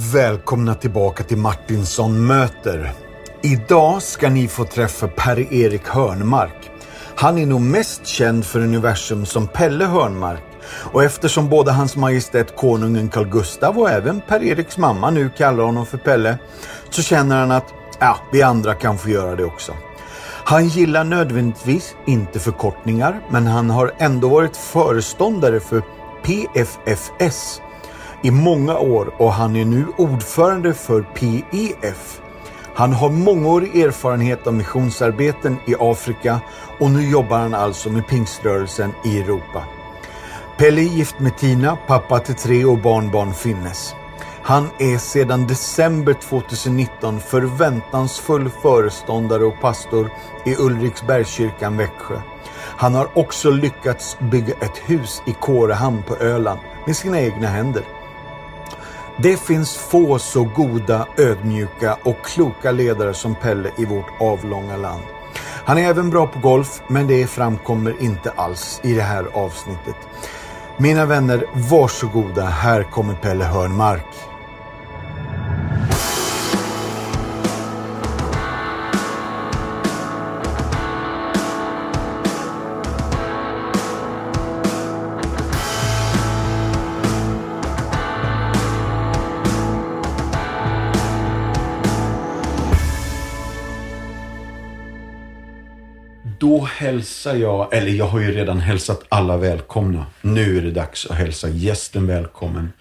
Välkomna tillbaka till Martinsson möter. Idag ska ni få träffa Per-Erik Hörnmark. Han är nog mest känd för universum som Pelle Hörnmark. Och eftersom både hans majestät konungen Carl Gustav och även Per-Eriks mamma nu kallar honom för Pelle så känner han att ja, vi andra kan få göra det också. Han gillar nödvändigtvis inte förkortningar men han har ändå varit föreståndare för PFFS i många år och han är nu ordförande för PEF. Han har mångårig erfarenhet av missionsarbeten i Afrika och nu jobbar han alltså med pingströrelsen i Europa. Pelle är gift med Tina, pappa till tre och barnbarn finnes. Han är sedan december 2019 förväntansfull föreståndare och pastor i Ulriksbergskyrkan Växjö. Han har också lyckats bygga ett hus i Kårehamn på Öland med sina egna händer. Det finns få så goda, ödmjuka och kloka ledare som Pelle i vårt avlånga land. Han är även bra på golf, men det framkommer inte alls i det här avsnittet. Mina vänner, varsågoda. Här kommer Pelle Hörnmark. Då hälsar jag, eller jag har ju redan hälsat alla välkomna. Nu är det dags att hälsa gästen välkommen.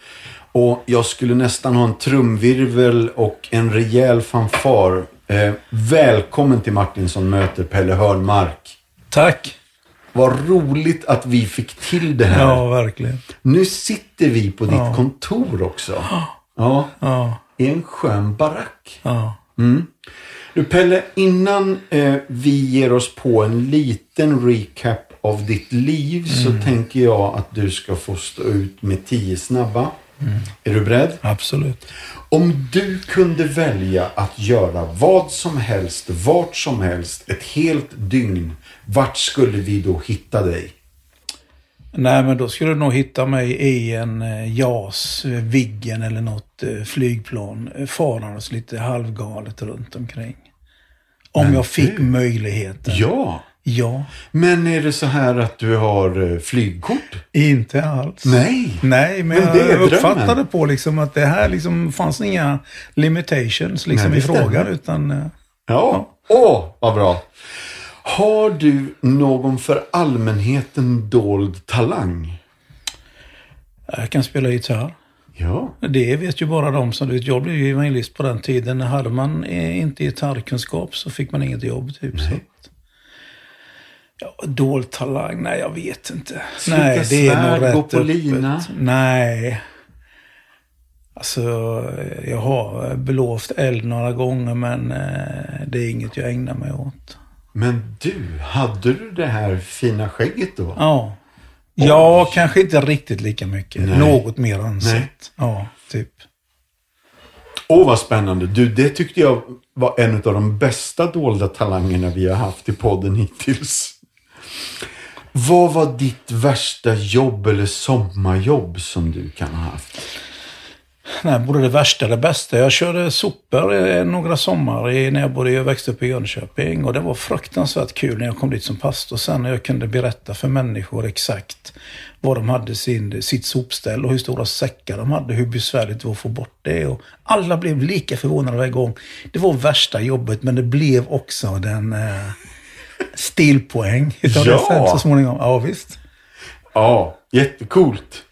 Och jag skulle nästan ha en trumvirvel och en rejäl fanfar. Eh, välkommen till Martinsson möter Pelle Hörnmark. Tack. Vad roligt att vi fick till det här. Ja, verkligen. Nu sitter vi på ditt Ja. kontor också. Ja, Ja, i en skön barack. ja. Du Pelle, innan eh, vi ger oss på en liten recap av ditt liv så tänker jag att du ska få stå ut med tio snabba. Är du beredd? absolut. Om du kunde välja att göra vad som helst, vart som helst, ett helt dygn, vart skulle vi då hitta dig? Nej, men då skulle du nog hitta mig i en eh, JAS, eh, Viggen eller något eh, flygplan farandes lite halvgalet runt omkring. Om Men jag fick du- möjligheten. Ja, Ja, men är det så här att du har flygkort? inte alls. Nej. Nej, men, Men jag uppfattade drömmen. på liksom att det här liksom fanns inga limitations liksom Nej, i frågan. Utan, Ja. Åh, vad bra. Har du någon för allmänheten dold talang? jag kan spela gitarr. Ja. Det vet ju bara de som... du vet, Jag blev ju evangelist på den tiden. Hade man eh, inte gitarrkunskap så fick man inget jobb. Typ, så. att- Ja, dold talang? Nej, jag vet inte. Sluta Nej, det är nog rätt gå på öppet. lina. Nej. Alltså, jag har belovt eld några gånger men eh, det är inget jag ägnar mig åt. Men du, hade du det här fina skägget då? Ja. Ja, kanske inte riktigt lika mycket. Nej. Något mer ansett. Ja, typ. Åh, vad spännande. Du, det tyckte jag var en av de bästa dolda talangerna vi har haft i podden hittills. Vad var ditt värsta jobb eller sommarjobb som du kan ha haft? Nej, både det värsta och det bästa. Jag körde sopor några sommar när jag bodde, jag växte upp i Jönköping. Och det var fruktansvärt kul när jag kom dit som pastor sen när jag kunde berätta för människor exakt var de hade sin, sitt sopställ och hur stora säckar de hade, hur besvärligt det var att få bort det. Och alla blev lika förvånade varje gång. Det var värsta jobbet, men det blev också den eh, stilpoäng utav Ja. det sen så småningom. Ja, visst. Ja, jättecoolt.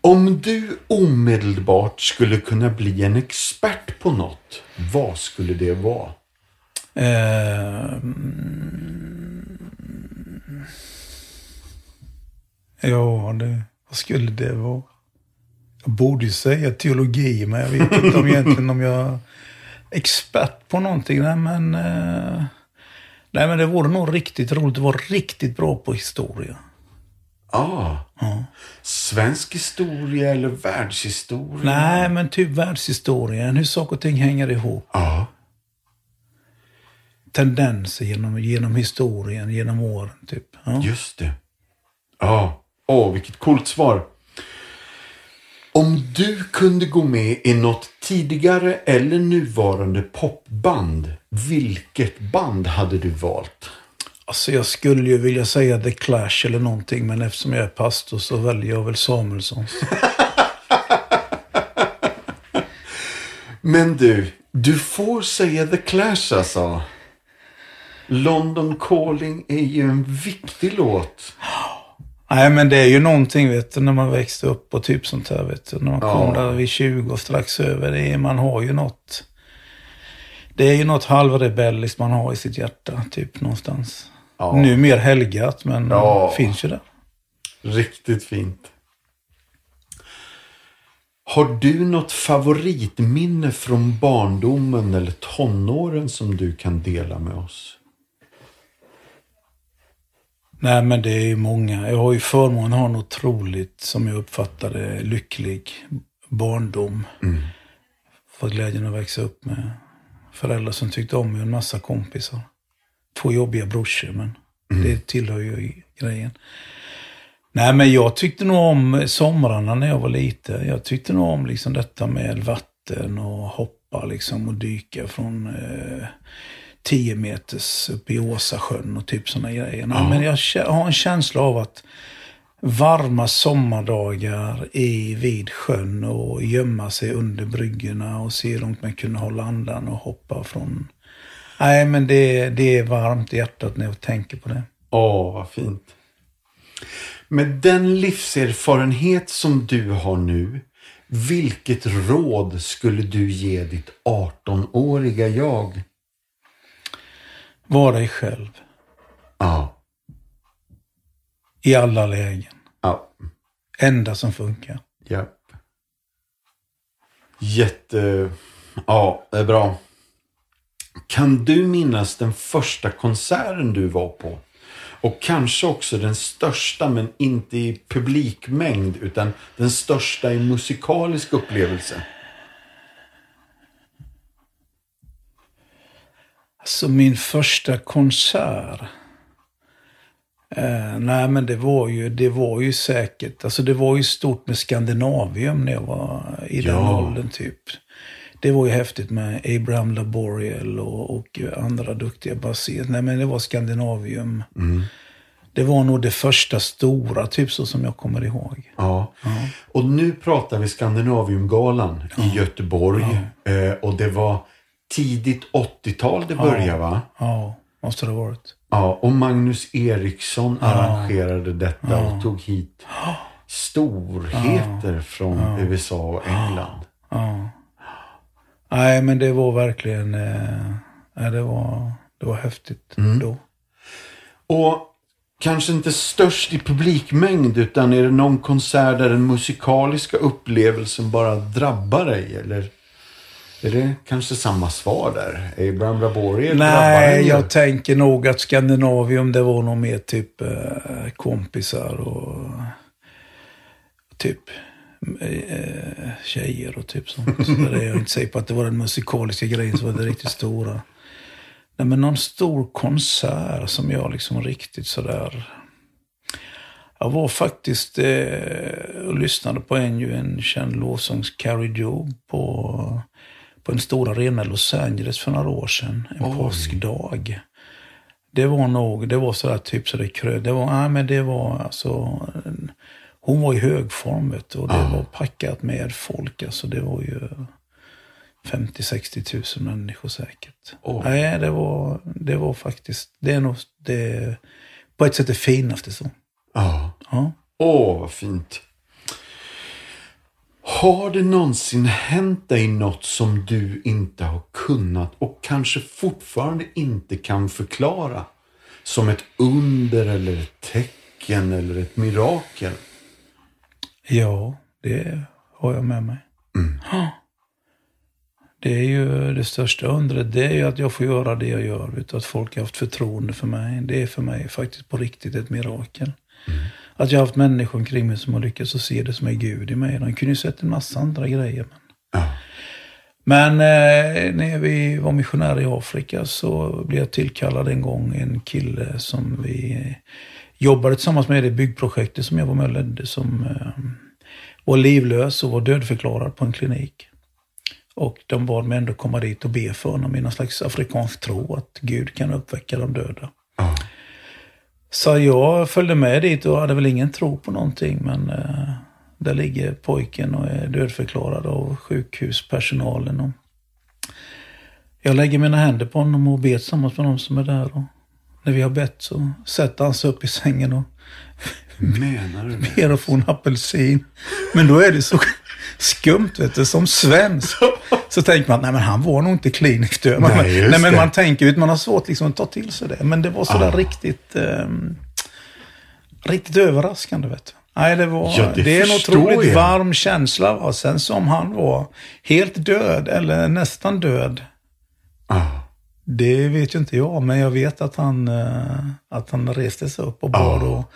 Om du omedelbart skulle kunna bli en expert på något, vad skulle det vara? Mm. ja, det, vad skulle det vara? Jag borde ju säga teologi, men jag vet inte om egentligen om jag är expert på någonting. Nej, men, eh, nej, men det vore nog riktigt roligt att vara riktigt bra på historia. Ah, Ja. svensk historia eller världshistoria? Nej, men typ världshistorien, hur saker och ting hänger ihop. Ja, Tendenser genom, genom historien, genom åren, typ. Ja. just det. Ja, åh, vilket coolt svar. Om du kunde gå med i något Tidigare eller nuvarande popband, vilket band hade du valt? Alltså jag skulle ju vilja säga The Clash eller någonting, men eftersom jag är pastor så väljer jag väl Samuelssons. Men du, du får säga The Clash alltså. London Calling är ju en viktig låt. Nej, men det är ju någonting, vet du, när man växte upp och typ sånt här, vet du. När man Ja. kom där vid 20 och strax över. Det är, man har ju något. Det är ju något halvrebelliskt man har i sitt hjärta, typ någonstans. Ja. Nu mer helgat, men Ja. finns ju där. Riktigt fint. Har du något favoritminne från barndomen eller tonåren som du kan dela med oss? Nej, men det är många. Jag har ju förmånen att ha en otroligt, som jag uppfattar det, lycklig barndom. Mm. Fått glädjen att växa upp med föräldrar som tyckte om mig och en massa kompisar. Två jobbiga brorsor, men Mm. det tillhör ju grejen. Nej, men jag tyckte nog om somrarna när jag var liten. Jag tyckte nog om liksom detta med vatten och hoppa liksom och dyka från eh, 10 meters upp i Åsasjön och typ sådana grejer. Nej, Men jag har en känsla av att varma sommardagar i vid sjön och gömma sig under bryggorna och se hur långt man kunde hålla andan och hoppa från... Nej, men det, det är varmt i hjärtat när jag tänker på det. Åh, vad fint. Med den livserfarenhet som du har nu, vilket råd skulle du ge ditt 18-åriga jag? Var dig själv. Ja. I alla lägen. Ja. Enda som funkar. Japp. Jätte... Ja, det är bra. Kan du minnas den första konserten du var på? Och kanske också den största, men inte i publikmängd, utan den största i musikalisk upplevelse. Alltså min första konsert. Eh, nej men det var ju, det var ju säkert, alltså det var ju stort med Skandinavium när jag var i den Ja. åldern typ. Det var ju häftigt med Abraham Laboriel och, och andra duktiga basister. Nej men det var Skandinavium. Det var nog det första stora, typ så som jag kommer ihåg. Ja. Och nu pratar vi Skandinaviumgalan i Göteborg. Eh, och det var tidigt 80-tal det började va? Ja, måste det ha varit. Ja, och Magnus Eriksson arrangerade detta och tog hit storheter från USA och England. Nej, men det var verkligen... Eh, det, var, det var häftigt då. Och kanske inte störst i publikmängd utan är det någon konsert där den musikaliska upplevelsen bara drabbar dig? Eller är det kanske samma svar där? Abraham drabbar Nej, jag tänker nog att Skandinavium, det var nog mer typ eh, kompisar och typ eh, tjejer och typ sånt. Så det är jag inte säker på att det var den musikaliska grejen som var det riktigt stora. Nej, men någon stor konsert som jag liksom riktigt sådär... Jag var faktiskt eh, och lyssnade på en, ju en känd lovsångs Carrie Joe på, på en stor arena i Los Angeles för några år sedan. En Oj. påskdag. Det var nog, det var sådär typ så det kröd. Det var, nej men det var alltså, hon var i hög form vet du, och det Ja. var packat med folk. Alltså det var ju 50-60 tusen människor säkert. Oj. Nej, det var, det var faktiskt, det är nog det, på ett sätt det finaste så. Ja. Ja. Åh, vad fint. Har det någonsin hänt dig något som du inte har kunnat och kanske fortfarande inte kan förklara? Som ett under eller ett tecken eller ett mirakel? Ja, det har jag med mig. Ja. Det är ju det största undret, det är ju att jag får göra det jag gör. Vet du, att folk har haft förtroende för mig. Det är för mig faktiskt på riktigt ett mirakel. Att jag har haft människor omkring mig som har lyckats att se det som är Gud i mig. De kunde ju sett en massa andra grejer. Men, Ja. men eh, när vi var missionärer i Afrika så blev jag tillkallad en gång en kille som vi jobbade tillsammans med det byggprojektet som jag var med och ledde. Som eh, var livlös och var dödförklarad på en klinik. Och de bad mig ändå komma dit och be för honom i någon slags afrikansk tro att Gud kan uppväcka de döda. Så jag följde med dit och hade väl ingen tro på någonting men eh, där ligger pojken och är dödförklarad av sjukhuspersonalen. Och jag lägger mina händer på honom och ber tillsammans med de som är där. Och när vi har bett så sätter han sig upp i sängen och Menar du det? ber att få en apelsin. Men då är det så skumt, vet du, som svensk. Så tänker man, nej men han var nog inte kliniskt död. Nej, just nej men man tänker ju man har svårt liksom att ta till sig det. Men det var sådär Ah. riktigt, ehm, riktigt överraskande, vet du. Nej, det var, Ja, det det är en otroligt jag. varm känsla. Va? Sen som han var helt död, eller nästan död, Ja. Det vet ju inte jag, men jag vet att han, eh, att han reste sig upp och bad Ja. och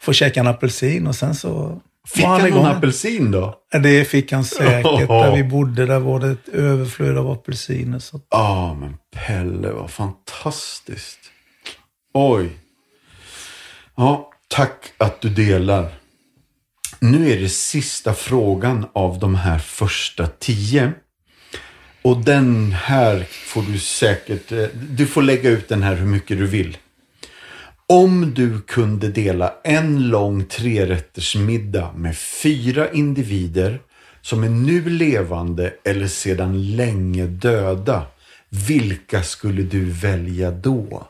få käka en apelsin och sen så Fick han någon apelsin då? Det fick han säkert. Ja. Där vi bodde, där var det ett överflöd av apelsiner. Så. Ja, men Pelle, vad fantastiskt. Oj. Ja, tack att du delar. Nu är det sista frågan av de här första tio. Och den här får du säkert... Eh, du får lägga ut den här hur mycket du vill. Om du kunde dela en lång trerättersmiddag med fyra individer som är nu levande eller sedan länge döda, vilka skulle du välja då?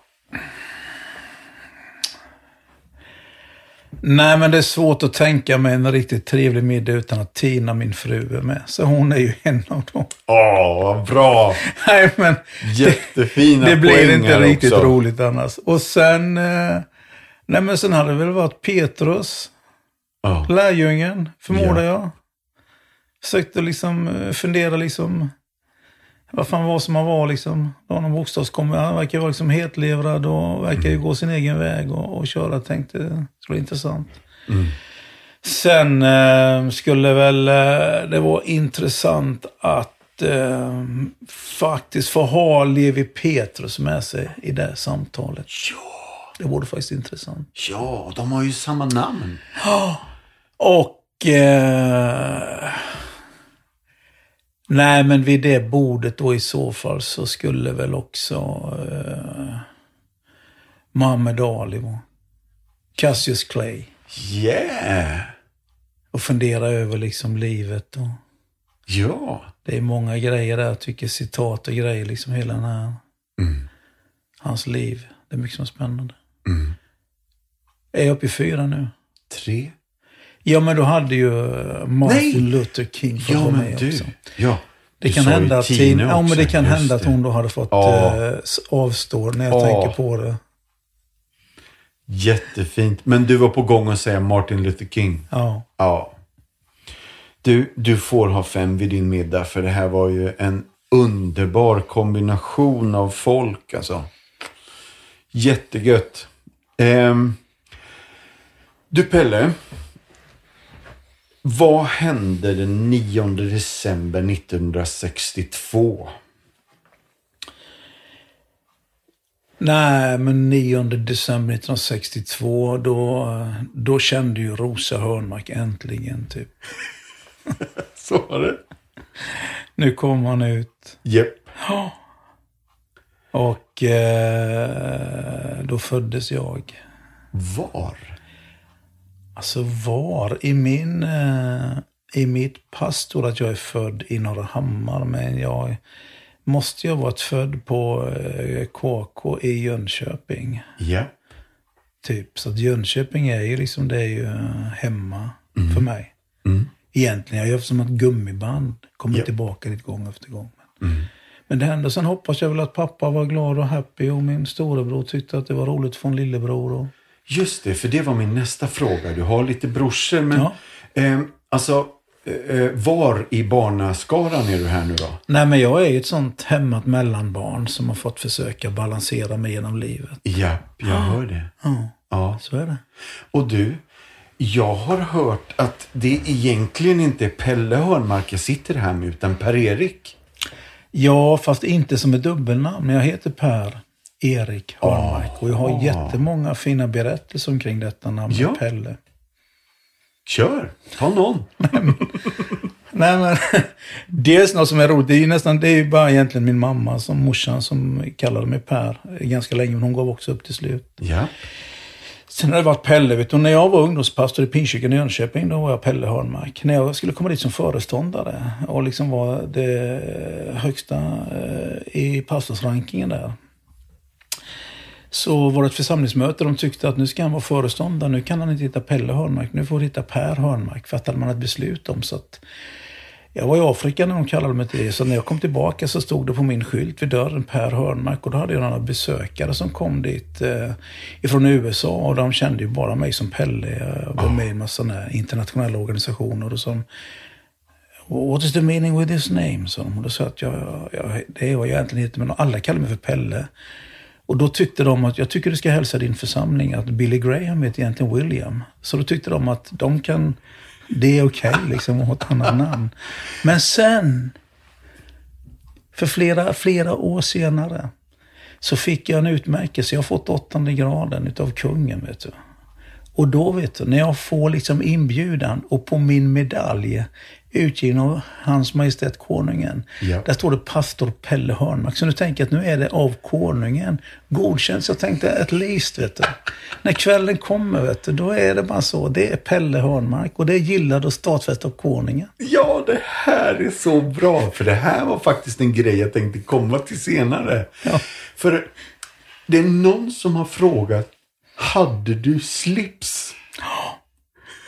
Nej, men det är svårt att tänka mig en riktigt trevlig middag utan att Tina, min fru, är med. Så hon är ju en av dem. Åh, vad bra! Nej, men Jättefina det blir poäng inte riktigt också. roligt annars. Och sen, eh, nej men sen hade det väl varit Petrus, Ja. lärjungen, förmodar Ja. jag. Försökte liksom eh, fundera liksom, vad fan var som han var liksom. Det var någon bokstavskombination. Han verkar vara liksom hetlevrad och verkar ju gå sin egen väg och, och köra. Tänkte det vara intressant. Sen eh, skulle väl eh, det vara intressant att eh, faktiskt få ha Levi Petrus med sig i det samtalet. Ja, Det vore faktiskt intressant. ja, de har ju samma namn. Och... Eh, nej, men vid det bordet då i så fall så skulle väl också eh, Muhammad Ali vara. Cassius Clay. Yeah! Och fundera över liksom livet och... Ja. Det är många grejer där. Jag tycker citat och grejer, liksom hela den här... Mm. Hans liv. Det är mycket som är spännande. Mm. Är jag uppe i fyra nu? Tre. Ja, men då hade ju Martin Nej! Luther King fått Ja, men med du. också. Ja. Det Du kan hända att Tina Tina, ja, men också, det kan just hända att hon då hade fått Ja. eh, avstå när jag Ja. tänker på det. Jättefint. Men du var på gång att säga Martin Luther King. Ja. Ja. Du, du får ha fem vid din middag för det här var ju en underbar kombination av folk alltså. Jättegött. Ehm, du Pelle. Vad hände den 9 december 1962? Nej, men 9 december 1962, då, då kände ju Rosa Hörnmark äntligen typ. Så var det. Nu kom han ut. Japp. Och eh, då föddes jag. Var? Alltså var i min... Eh, I mitt pass står att jag är född i Norrahammar, men jag måste ju ha varit född på eh, KK i Jönköping. Ja. Typ. Så att Jönköping är ju liksom, det är ju eh, hemma för mig. Mm. Egentligen, jag är som ett gummiband. Kommer Ja. tillbaka dit gång efter gång. Mm. Men det hände. Sen hoppas jag väl att pappa var glad och happy och min storebror tyckte att det var roligt en lillebror. Och... Just det, för det var min nästa fråga. Du har lite brorsor, men Ja. eh, alltså, eh, var i barnaskaran är du här nu då? Nej, men jag är ju ett sånt hämmat mellanbarn som har fått försöka balansera mig genom livet. Ja, jag hör det. Ja, Ja. så är det. Och du, jag har hört att det egentligen inte är Pelle Hörnmark jag sitter här med, utan Per-Erik. Ja, fast inte som ett dubbelnamn. Jag heter Per Erik Hörnmark och jag har Ah. jättemånga fina berättelser omkring detta namn, Ja. Pelle. Kör, ta någon. nej men. Dels något som är roligt. Det är ju nästan, det är ju bara egentligen min mamma som morsan som kallade mig Per ganska länge. Men hon gav också upp till slut. Ja. Sen har det varit Pelle. Vet du, när jag var ungdomspastor i Pingstkyrkan i Jönköping, då var jag Pelle Hörnmark. När jag skulle komma dit som föreståndare och liksom var det högsta eh, i pastorsrankingen där. Så var det ett församlingsmöte. De tyckte att nu ska han vara föreståndare. Nu kan han inte hitta Pelle Hörnmark. Nu får han hitta Per Hörnmark. Fattade man ett beslut om. Så att jag var i Afrika när de kallade mig till det. Så när jag kom tillbaka så stod det på min skylt vid dörren Per Hörnmark. Och då hade jag några besökare som kom dit eh, ifrån USA. Och de kände ju bara mig som Pelle. Jag var med i en massa internationella organisationer. Och som, What is the meaning with this name? Så de. Och då sa jag att jag, jag, det är vad jag egentligen heter. Men alla kallar mig för Pelle. Och då tyckte de att, jag tycker du ska hälsa din församling att Billy Graham heter egentligen William. Så då tyckte de att de kan, det är okej okay, liksom att ha ett annat namn. Men sen, för flera, flera år senare, så fick jag en utmärkelse. Jag har fått åttonde graden utav kungen, vet du. Och då, vet du, när jag får liksom inbjudan och på min medalj utgiven av Hans Majestät Konungen. Ja. Där står det pastor Pelle Hörnmark. Så nu tänker jag att nu är det av Konungen godkänt. Så jag tänkte at least, vet du. När kvällen kommer, vet du, då är det bara så. Det är Pelle Hörnmark och det är gillad och stadfäst av Konungen. Ja, det här är så bra. För det här var faktiskt en grej jag tänkte komma till senare. Ja. För det är någon som har frågat, hade du slips?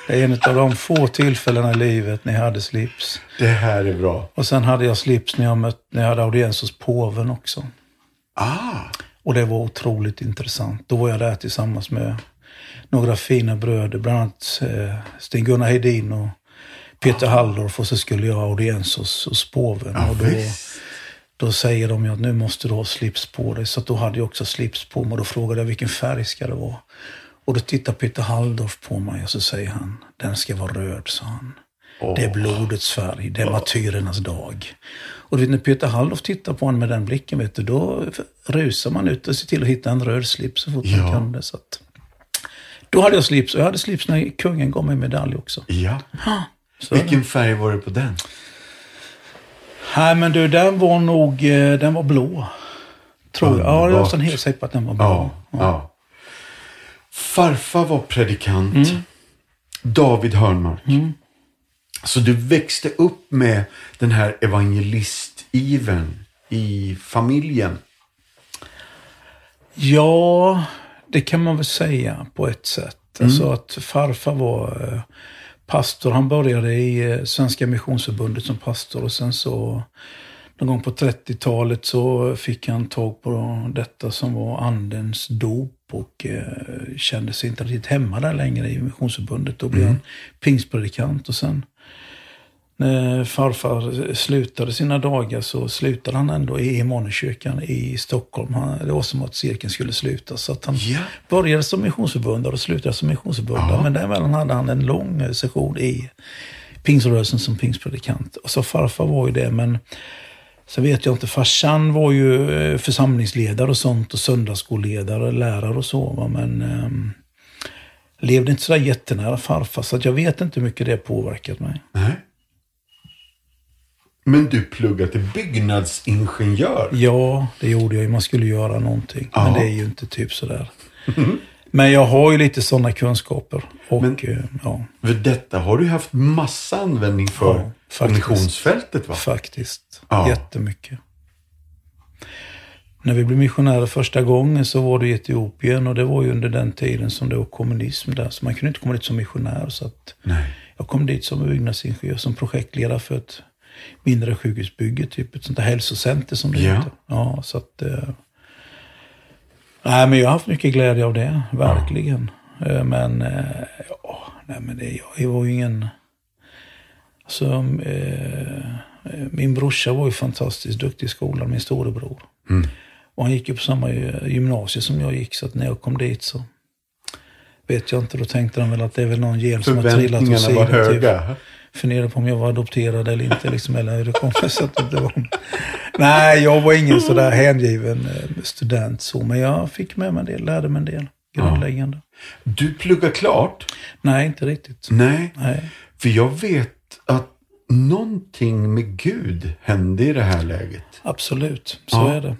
Det är en av de få tillfällena i livet när jag hade slips. Det här är bra. Och sen hade jag slips när jag, mött, när jag hade audiens hos påven också. Ah. Och det var otroligt intressant. Då var jag där tillsammans med några fina bröder, bland annat eh, Sten-Gunnar Hedin och Peter ah. Halldorf. Och så skulle jag ha audiens hos, hos påven. Ah, och då, då säger de ju att nu måste du ha slips på dig. Så då hade jag också slips på mig och då frågade jag vilken färg ska det vara. Och då tittar Peter Halldorf på mig och så säger han, den ska vara röd, sa han. Oh. Det är blodets färg, det är oh. martyrernas dag. Och du vet, när Peter Halldorf tittar på honom med den blicken, vet du, då rusar man ut och ser till att hitta en röd slips så fort ja. man kan det. Så att... Då hade jag slips, och jag hade slips när kungen gav mig medalj också. Ja. Vilken färg var det på den? Nej, men du, den var nog, eh, den var blå. Tror jag. Ja, jag nästan helt säker på att den var blå. Ja, ja. Farfar var predikant. Mm. David Hörnmark. Mm. Så du växte upp med den här evangelistiven i familjen? Ja, det kan man väl säga på ett sätt. Mm. Alltså att farfar var eh, pastor. Han började i eh, Svenska Missionsförbundet som pastor och sen så någon gång på 30-talet så fick han tag på detta som var andens dop och eh, kände sig inte riktigt hemma där längre i Missionsförbundet. Då blev mm. han pingstpredikant och sen när farfar slutade sina dagar så slutade han ändå i Emanuelskyrkan i Stockholm. Han, det var som att cirkeln skulle sluta. Så han yeah. började som missionsförbundare och slutade som missionsförbundare. Ja. Men däremellan hade han en lång session i pingströrelsen som pingstpredikant. Och så farfar var ju det, men så vet jag inte, farsan var ju eh, församlingsledare och sånt och söndagsskolledare, lärare och så. Va? Men eh, levde inte sådär jättenära farfar, så jag vet inte hur mycket det påverkat mig. Nej. Men du pluggade till byggnadsingenjör? Ja, det gjorde jag. Man skulle göra någonting. Ja. Men det är ju inte typ sådär. Men jag har ju lite sådana kunskaper. Och, Men, eh, ja. För detta har du haft massa användning för ja, faktiskt, missionsfältet va? Faktiskt. Ja. Jättemycket. När vi blev missionärer första gången så var det i Etiopien och det var ju under den tiden som det var kommunism där. Så man kunde inte komma dit som missionär. Så. Jag kom dit som byggnadsingenjör, som projektledare för ett mindre sjukhusbygge, typ ett sånt där hälsocenter som det ja. heter. Ja, så att... Eh, nej, men jag har haft mycket glädje av det, verkligen. Ja. Eh, men, eh, ja, nej men det, jag var ju ingen... Alltså, eh, min brorsa var ju fantastiskt duktig i skolan, min storebror. Mm. Och han gick ju på samma gymnasium som jag gick, så att när jag kom dit så vet jag inte. Då tänkte de väl att det är väl någon gen som har trillat åt sidan. var typ. höga. Typ. Funderade på om jag var adopterad eller inte, liksom, eller hur det kom sig. Att det var... Nej, jag var ingen sådär hängiven eh, student så, men jag fick med mig en del, lärde mig en del grundläggande. Ja. Du pluggar klart? Nej, inte riktigt. Nej. Nej. För jag vet någonting med Gud hände i det här läget. Absolut, så Ja. är det.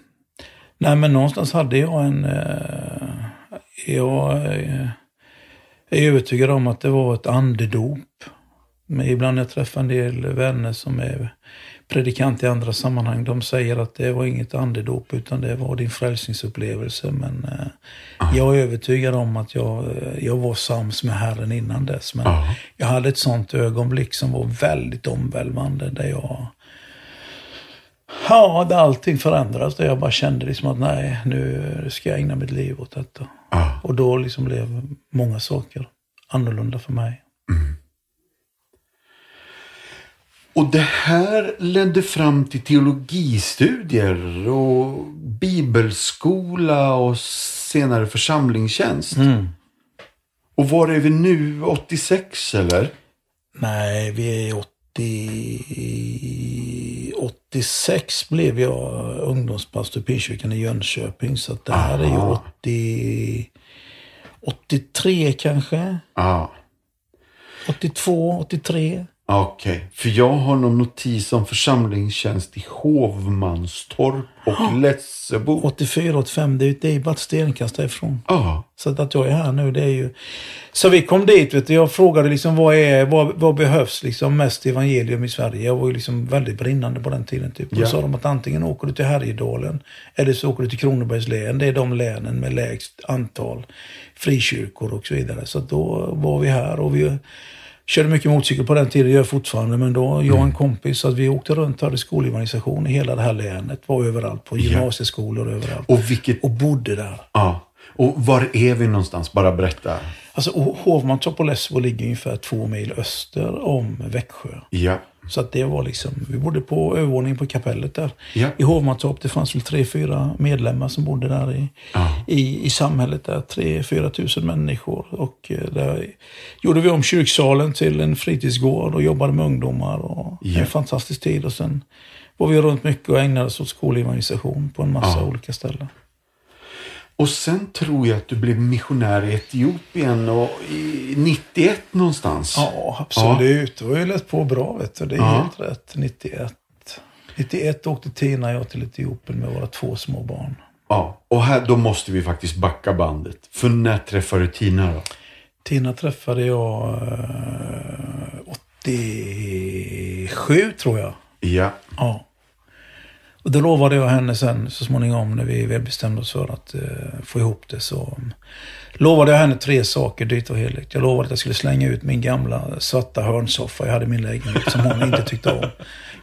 Nej, men någonstans hade jag en... Eh, jag eh, är övertygad om att det var ett andedop. Men ibland när jag träffar en del vänner som är predikant i andra sammanhang, de säger att det var inget andedop utan det var din frälsningsupplevelse. Men eh, jag är övertygad om att jag, eh, jag var sams med Herren innan dess. Men Ja. jag hade ett sånt ögonblick som var väldigt omvälvande där jag Ja, där allting förändrades. Där jag bara kände liksom att nej, nu ska jag ägna mitt liv åt detta. Ja. Och då liksom blev många saker annorlunda för mig. Och det här ledde fram till teologistudier och bibelskola och senare församlingstjänst. Och var är vi nu? 86 eller? Nej, vi är 80... 86 blev jag ungdomspastor i Pingstkyrkan i Jönköping. Så att det här är ju Aha. 80... 83 kanske? Ja. 82, 83? Okej, för jag har någon notis om församlingstjänst i Hovmanstorp och Lessebo. 84, 85, det är ju det är bara ett stenkast därifrån. Så att, jag är här nu, det är ju... Så vi kom dit, vet du, jag frågade liksom vad, är, vad, vad behövs liksom mest evangelium i Sverige? Jag var ju liksom väldigt brinnande på den tiden. Typ. Då Ja. sa de att antingen åker du till Härjedalen eller så åker du till Kronobergs län. Det är de länen med lägst antal frikyrkor och så vidare. Så då var vi här och vi körde mycket motorcykel på den tiden, gör jag fortfarande. Men då, jag och en kompis, så att vi åkte runt hade skolevangelisation i hela det här länet. Var överallt, på gymnasieskolor och överallt. och vilket... Och bodde där. Ja. Och var är vi någonstans? Bara berätta. Alltså Ho- Hovmantorp och Lessebo ligger ungefär två mil öster om Växjö. Ja. Så att det var liksom, vi bodde på övervåningen på kapellet där. Ja. I Hovmantorp, det fanns väl tre, fyra medlemmar som bodde där i, Ja. i, i samhället där. Tre, fyra tusen människor. Och eh, där gjorde vi om kyrksalen till en fritidsgård och jobbade med ungdomar. Och Ja. En fantastisk tid. Och sen var vi runt mycket och ägnade oss åt skolevangelisation på en massa olika ställen. Och sen tror jag att du blev missionär i Etiopien och i 91 någonstans. Ja, absolut. Det var ju lätt på bra, vet du. Det är Ja. helt rätt. 91. 91 åkte Tina och jag till Etiopien med våra två små barn. Ja, och här, då måste vi faktiskt backa bandet. För när träffade du Tina då? Tina träffade jag eh, 87, tror jag. Ja. Ja. Och då lovade jag henne sen så småningom när vi väl bestämde oss för att eh, få ihop det så um, lovade jag henne tre saker dyrt och heligt. Jag lovade att jag skulle slänga ut min gamla svarta hörnsoffa jag hade i min lägenhet som hon inte tyckte om.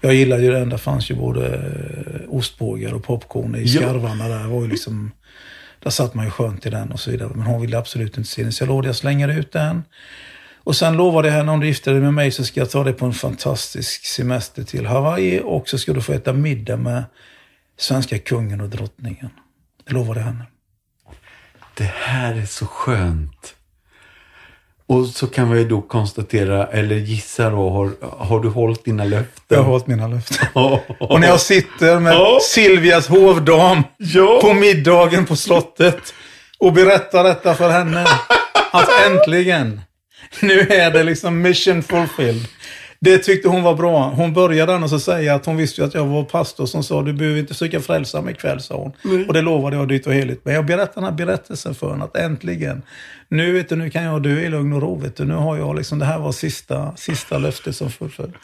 Jag gillade ju den, där fanns ju både eh, ostbågar och popcorn i skarvarna där. Var ju liksom, där satt man ju skönt i den och så vidare. Men hon ville absolut inte se den. Så jag lovade att jag slänger ut den. Och sen lovade jag henne om du gifter dig med mig så ska jag ta dig på en fantastisk semester till Hawaii och så ska du få äta middag med svenska kungen och drottningen. Det lovade jag henne. Det här är så skönt. Och så kan vi då konstatera, eller gissa då, har, har du hållit dina löften? Jag har hållit mina löften. Och när jag sitter med. Silvias hovdam Ja. på middagen på slottet och berättar detta för henne. Att äntligen, nu är det liksom mission fulfilled. Det tyckte hon var bra. Hon började annars att säga att hon visste att jag var pastor som sa du behöver inte söka frälsa mig ikväll, sa hon. Och det lovade jag dyrt och heligt. Men jag berättade den här berättelsen för henne att äntligen, nu vet du, nu kan jag dö i lugn och ro. Vet du. Nu har jag liksom, det här var sista, sista löftet som fullföljdes.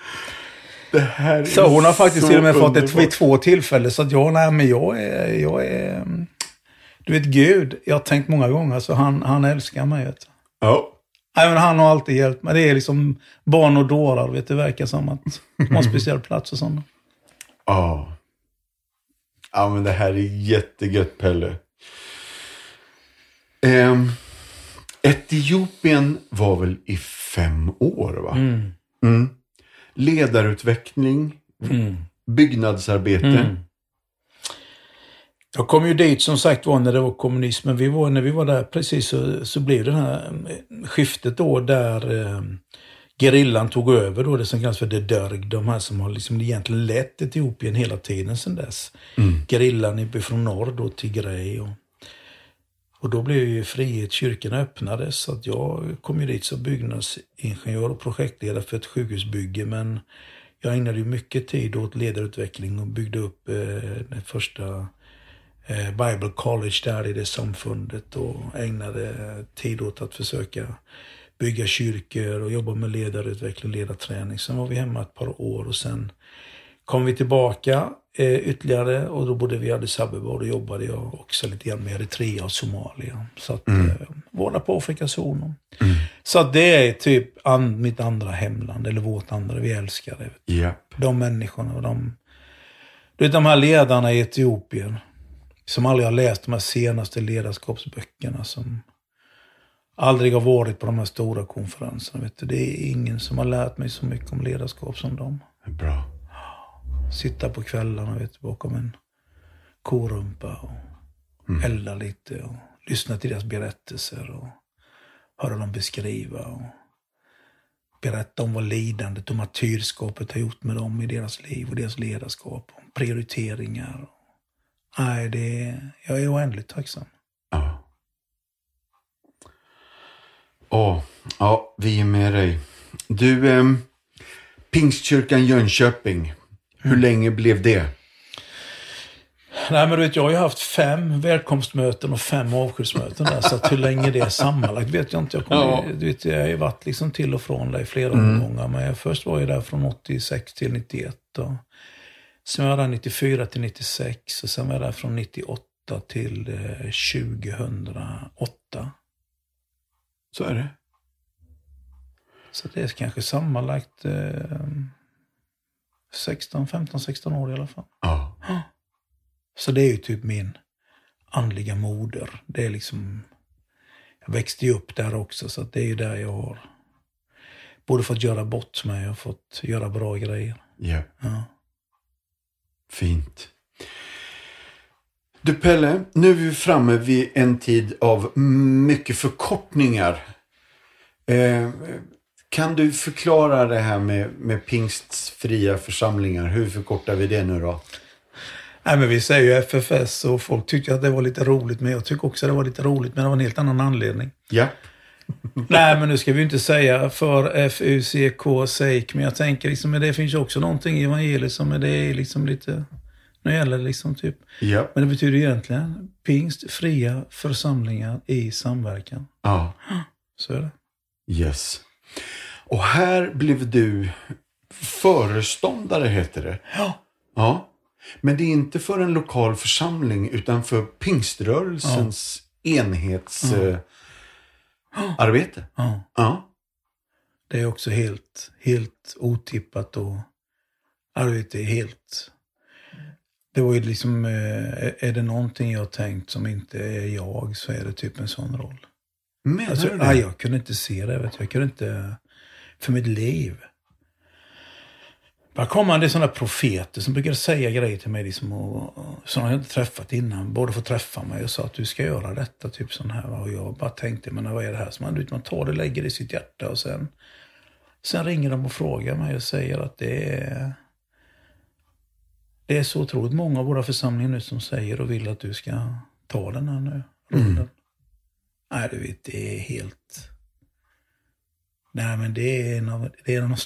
Så hon har faktiskt till och med fått det vid två tillfällen. Så att jag, nej men jag är, jag är, mm, du vet Gud, jag har tänkt många gånger, så han, han älskar mig. Vet du. Ja. Nej, men han har alltid hjälpt mig. Det är liksom barn och dårar, vet det verkar som att har en speciell plats och sånt. Ja. Ja, men det här är jättegött, Pelle. Ehm, Etiopien var väl i fem år, va? Mm. Ledarutveckling, byggnadsarbete. Mm. Jag kom ju dit som sagt var när det var kommunism, men vi var, när vi var där precis så, så blev det här eh, skiftet då där eh, gerillan tog över då det som kallas för det dörg, de här som har liksom egentligen lett Etiopien hela tiden sedan dess. Gerillan uppifrån norr då, Tigray och, och då blev ju frihet, kyrkorna öppnades så att jag kom ju dit som byggnadsingenjör och projektledare för ett sjukhusbygge men jag ägnade ju mycket tid åt ledarutveckling och byggde upp eh, det första Bible College där i det samfundet och ägnade tid åt att försöka bygga kyrkor och jobba med ledarutveckling, ledarträning. Sen var vi hemma ett par år och sen kom vi tillbaka eh, ytterligare och då bodde vi i Addis Abeba och då jobbade jag också lite grann med Eritrea och Somalia. Så att, mm. eh, var på Afrikas horn. Mm. Så att det är typ an, mitt andra hemland, eller vårt andra, vi älskar det. Yep. De människorna och de, du vet, de här ledarna i Etiopien som aldrig har läst de här senaste ledarskapsböckerna som aldrig har varit på de här stora konferenserna. Vet du. Det är ingen som har lärt mig så mycket om ledarskap som dem. Bra. Sitta på kvällarna vet du, bakom en korumpa och mm. elda lite och lyssna till deras berättelser och höra dem beskriva och berätta om vad lidandet och martyrskapet har gjort med dem i deras liv och deras ledarskap. Och prioriteringar. Nej, det är, jag är oändligt tacksam. Ja. Åh, ja, vi är med dig. Du, eh, Pingstkyrkan Jönköping. Hur mm. länge blev det? Nej, men du vet, jag har ju haft fem välkomstmöten och fem avskedsmöten där. Så hur länge det är sammanlagt vet jag inte. Jag, kommer, ja. du vet, jag har ju varit liksom till och från där i flera mm. omgångar. Men jag först var jag där från 86 till 91. Och sen var jag där 94 till 96. Och sen var jag där från 98 till eh, 2008. Så är det. Så det är kanske sammanlagt eh, 16, 15, 16 år i alla fall. Ja. Så det är ju typ min andliga moder. Det är liksom, jag växte ju upp där också så det är ju där jag har både fått göra bort mig och fått göra bra grejer. Yeah. Ja. Fint. Du Pelle, nu är vi framme vid en tid av mycket förkortningar. Eh, kan du förklara det här med, med pingstfria församlingar? Hur förkortar vi det nu då? Nej, men vi säger ju FFS och folk tyckte att det var lite roligt. Men jag tycker också att det var lite roligt, men det var en helt annan anledning. Ja. Nej, men nu ska vi inte säga för FUCK sake, men jag tänker liksom, det finns också någonting i evangeliet som är det liksom lite, nu gäller det liksom typ. Ja. Men det betyder egentligen pingstfria församlingar i samverkan. Ja. Så är det. Yes. Och här blev du föreståndare, heter det. Ja. Ja. Men det är inte för en lokal församling utan för pingströrelsens ja. enhetsarbete. Uh, ja. ja. Det är också helt, helt otippat och arbete är helt... Det var ju liksom, eh, är det någonting jag tänkt som inte är jag så är det typ en sån roll. Menar alltså, du det? jag kunde inte se det. Vet du. Jag kunde inte, för mitt liv. Bara kommer det sådana profeter som brukar säga grejer till mig liksom, och, och, som jag inte träffat innan. Borde få träffa mig och sa att du ska göra detta, typ sån här. Och jag bara tänkte, men vad är det här? Så man, man tar det, lägger det i sitt hjärta och sen, sen ringer de och frågar mig och säger att det är det är så otroligt många av våra församlingar nu som säger och vill att du ska ta den här nu, rollen. Mm. Nej, du vet, det är helt... Nej, men det är en av, det är en av, de,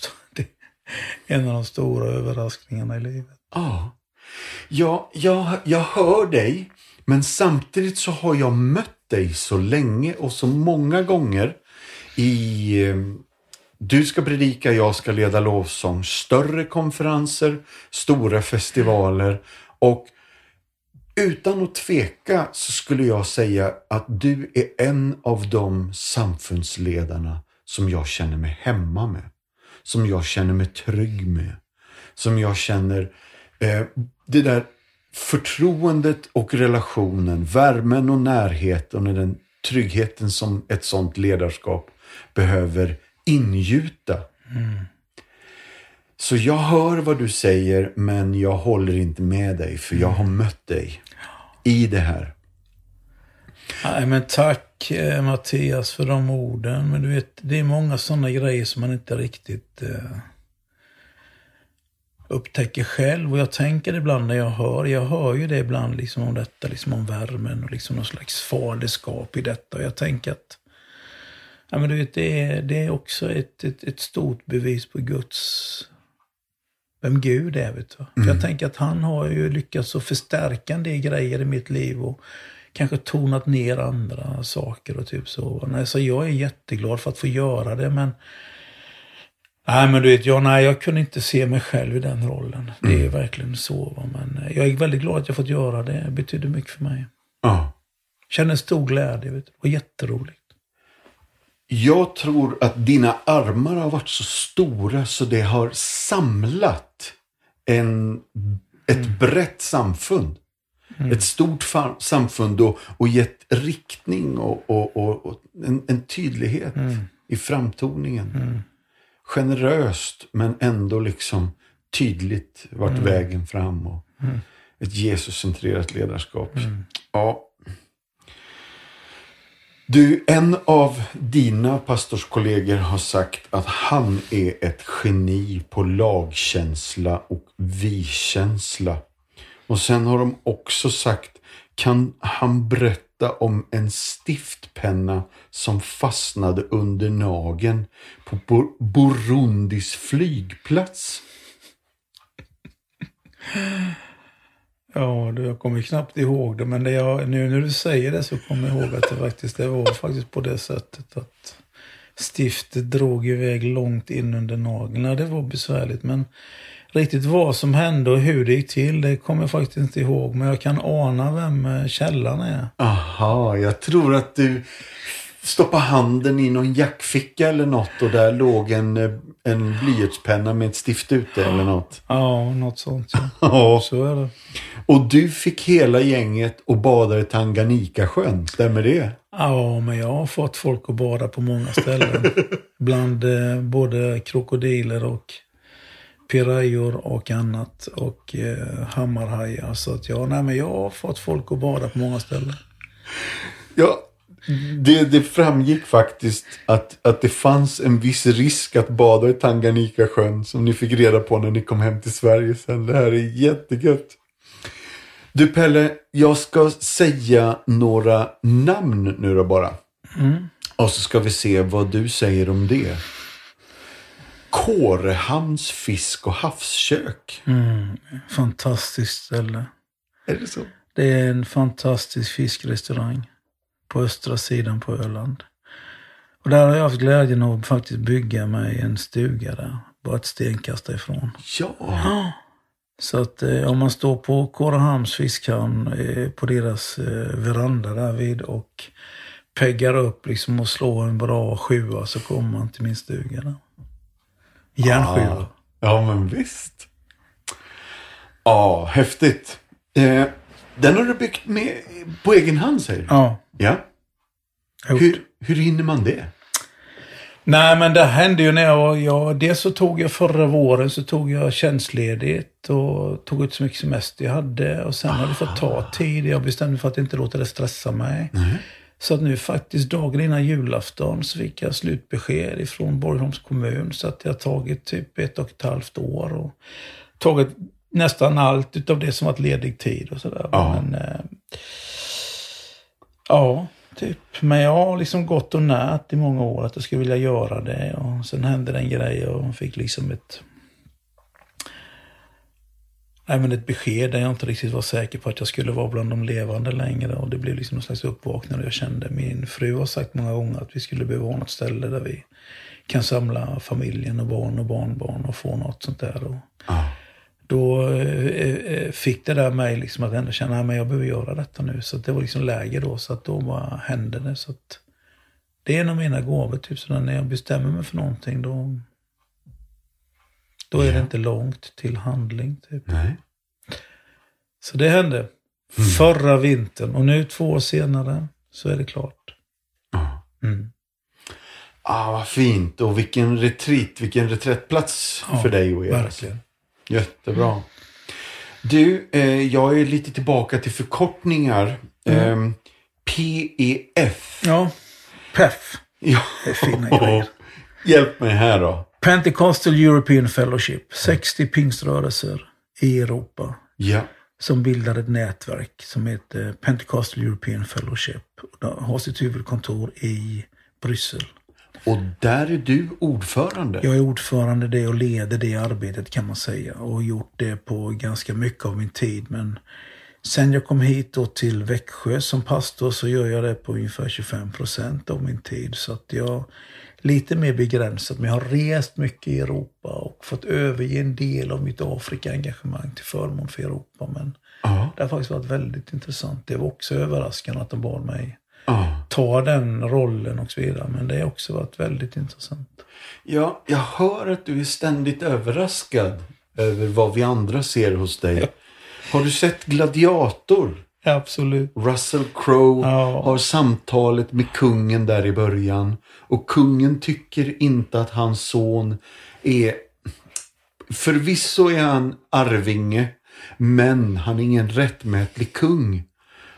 en av de stora överraskningarna i livet. Ja. Ja, jag, jag hör dig, men samtidigt så har jag mött dig så länge och så många gånger i eh, du ska predika, jag ska leda lovsång, större konferenser, stora festivaler och utan att tveka så skulle jag säga att du är en av de samfundsledarna som jag känner mig hemma med. Som jag känner mig trygg med. Som jag känner eh, det där förtroendet och relationen, värmen och närheten och den tryggheten som ett sånt ledarskap behöver ingjuta. Mm. Så jag hör vad du säger, men jag håller inte med dig, för jag har mött dig i det här. Nej, men tack eh, Mattias för de orden. Men du vet, det är många sådana grejer som man inte riktigt eh, upptäcker själv. Och jag tänker ibland när jag hör, jag hör ju det ibland liksom om detta, liksom om värmen och liksom någon slags faderskap i detta. Och jag tänker att ja, men du vet, det, är, det är också ett, ett, ett stort bevis på Guds vem Gud är. Vet du. För jag tänker att han har ju lyckats att förstärka en del grejer i mitt liv och kanske tonat ner andra saker och typ så. Nej, så jag är jätteglad för att få göra det men Nej men du vet, jag, nej, jag kunde inte se mig själv i den rollen. Det är verkligen så. Va? Men jag är väldigt glad att jag fått göra det. Det betyder mycket för mig. Ja. Känner stor glädje. Vet du. Det var jätteroligt. Jag tror att dina armar har varit så stora så det har samlat en, ett brett samfund. Ett stort samfund och, och gett riktning och, och, och, och en, en tydlighet i framtoningen. Generöst men ändå liksom tydligt vart vägen fram. Och Ett Jesuscentrerat ledarskap. Ja, du, en av dina pastorskollegor har sagt att han är ett geni på lagkänsla och vi-känsla. Och sen har de också sagt, kan han berätta om en stiftpenna som fastnade under nageln på Bur- Burundis flygplats? Ja, du, jag kommer knappt ihåg det, men det jag, nu när du säger det så kommer jag ihåg att det faktiskt det var faktiskt på det sättet att stiftet drog iväg långt in under naglarna. Det var besvärligt, men riktigt vad som hände och hur det gick till, det kommer jag faktiskt inte ihåg. Men jag kan ana vem eh, källan är. Aha, jag tror att du stoppade handen i någon jackficka eller något och där låg en, eh, en blyertspenna med ett stift ute eller något. Ja, något sånt. Ja. Ja. Så är det. Och du fick hela gänget och bada i Tanganyika-sjön, stämmer det? Ja, men jag har fått folk att bada på många ställen. Bland eh, både krokodiler och pirajor och annat. Och eh, hammarhajar. Så att jag, nej, men jag har fått folk att bada på många ställen. Ja, det, det framgick faktiskt att, att det fanns en viss risk att bada i Tanganyika-sjön som ni fick reda på när ni kom hem till Sverige sen. Det här är jättegött. Du Pelle, jag ska säga några namn nu då bara. Och så ska vi se vad du säger om det. Kårehamns fisk och havskök. Fantastiskt ställe. Är det så? Det är en fantastisk fiskrestaurang på östra sidan på Öland. Och där har jag haft glädjen att faktiskt bygga mig en stuga där. Bara ett stenkast ifrån. Ja. Så att eh, om man står på Kårehamns fiskhamn eh, på deras eh, veranda därvid och peggar upp liksom och slår en bra sjua så kommer man till min stuga där. Järnsjua. Ah. Ja, men visst. Ja, häftigt. Eh, den har du byggt med på egen hand säger du? Ja. Ja. Hur, hur hinner man det? Nej, men det hände ju när jag, jag... Dels så tog jag förra våren så tog jag tjänstledigt och tog ut så mycket semester jag hade. Och sen har det fått ta tid. Jag bestämde för att inte låta det stressa mig. Så att nu faktiskt dagen innan julafton så fick jag slutbesked ifrån Borgholms kommun. Så att det har tagit typ ett och ett halvt år. Och tagit nästan allt utav det som varit ledig tid och sådär. Ja. Men, eh, ja, typ. Men jag har liksom gått och närt i många år att jag skulle vilja göra det. Och sen hände det en grej och fick liksom ett Men ett besked där jag inte riktigt var säker på att jag skulle vara bland de levande längre. Och det blev liksom någon slags uppvaknande. Jag kände, min fru har sagt många gånger att vi skulle behöva ha något ställe där vi kan samla familjen och barn och barnbarn och få något sånt där. Och då eh, eh, fick det där mig liksom att ändå känna att jag behöver göra detta nu. Så det var liksom läge då. Så att då bara hände det. Så det är en av mina gåvor. Typ så när jag bestämmer mig för någonting då, då är det inte långt till handling. Typ. Nej. Så det hände förra vintern. Och nu två år senare så är det klart. Ja. Mm. Ah, vad fint. Och vilken retreat, vilken reträttplats Ja, för dig och er. Verkligen. Jättebra. Du, eh, jag är lite tillbaka till förkortningar. Eh, PEF. Ja, PEF. Ja. Det är fina grejer. Hjälp mig här då. Pentecostal European Fellowship. 60 pingströrelser i Europa. Ja. som bildar ett nätverk som heter Pentecostal European Fellowship. De har sitt huvudkontor i Bryssel. Och där är du ordförande. Jag är ordförande det och leder det arbetet kan man säga. Och har gjort det på ganska mycket av min tid. Men sen jag kom hit då till Växjö som pastor så gör jag det på ungefär 25 procent av min tid. Så att jag lite mer begränsat. Men jag har rest mycket i Europa och fått överge en del av mitt Afrika-engagemang till förmån för Europa. Men Ja. det har faktiskt varit väldigt intressant. Det var också överraskande att de bad mig Ja. ta den rollen och så vidare. Men det har också varit väldigt intressant. Ja, jag hör att du är ständigt överraskad över vad vi andra ser hos dig. Har du sett Gladiator? Absolut. Russell Crowe Ja. har samtalet med kungen där i början. Och kungen tycker inte att hans son är... Förvisso är han arvinge, men han är ingen rättmätlig kung.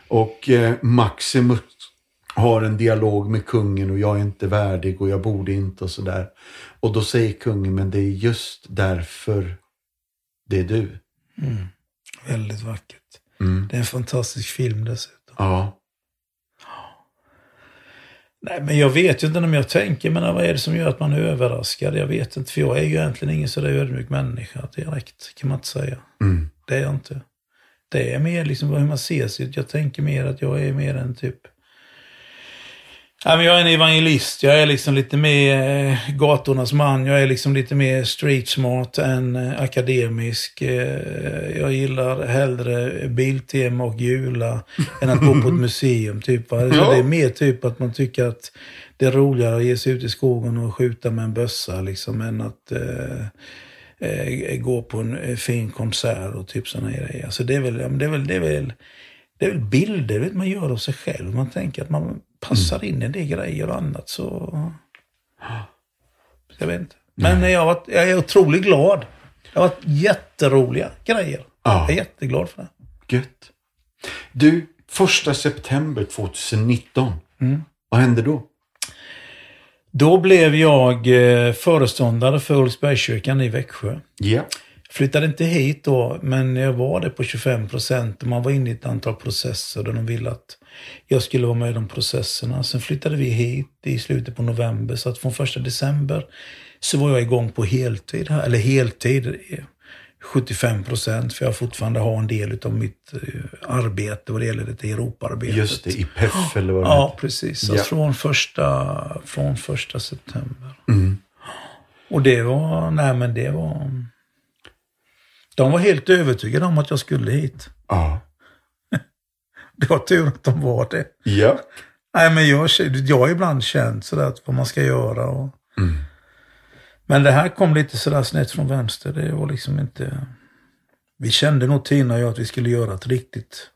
Och eh, Maximus har en dialog med kungen och jag är inte värdig och jag borde inte och sådär. Och då säger kungen, men det är just därför det är du. Väldigt vackert. Mm. Det är en fantastisk film dessutom. Ja. Nej, men jag vet ju inte om jag tänker, men vad är det som gör att man är överraskad? Jag vet inte, för jag är ju egentligen ingen sådär ödmjuk människa direkt, kan man inte säga. Mm. Det är jag inte. Det är mer liksom hur man ser sig. Jag tänker mer att jag är mer en typ... Ja, men jag är en evangelist. Jag är liksom lite mer eh, gatornas man. Jag är liksom lite mer street smart än eh, akademisk. Eh, jag gillar hellre Biltema och Jula än att gå på ett museum. Typ, va? Så. Det är mer typ att man tycker att det är roligare att ge sig ut i skogen och skjuta med en bössa liksom, än att eh, eh, gå på en fin konsert och typ sådana grejer. Så det är väl, det är väl, det är väl, det är väl bilder vet, man gör av sig själv. Man tänker att man passar in i det grejer och annat. Så... Jag vet inte. Men jag, varit, jag är otroligt glad. Det har varit jätteroliga grejer. Ja. Jag är jätteglad för det. Gött. Du, första september 2019. Vad hände då? Då blev jag eh, föreståndare för Ulriksbergskyrkan i Växjö. Ja. Flyttade inte hit då, men jag var det på 25 procent. Man var inne i ett antal processer där de ville att jag skulle vara med i de processerna. Sen flyttade vi hit i slutet på november, så att från första december så var jag igång på heltid här, eller heltid. eh, 75 procent, för jag fortfarande har en del av mitt eh, arbete vad det gäller det Europaarbetet. Just det, i PEF eller vad det Ja, heter. precis. Ja. Alltså från, första, från första september. Mm. Och det var, nej men det var... De var helt övertygade om att jag skulle hit. Ja. Det var tur att de var det. Ja. Nej men jag, jag har ibland känt sådär vad man ska göra. Och... Mm. Men det här kom lite sådär snett från vänster. Det var liksom inte... Vi kände nog Tina och jag att vi skulle göra ett riktigt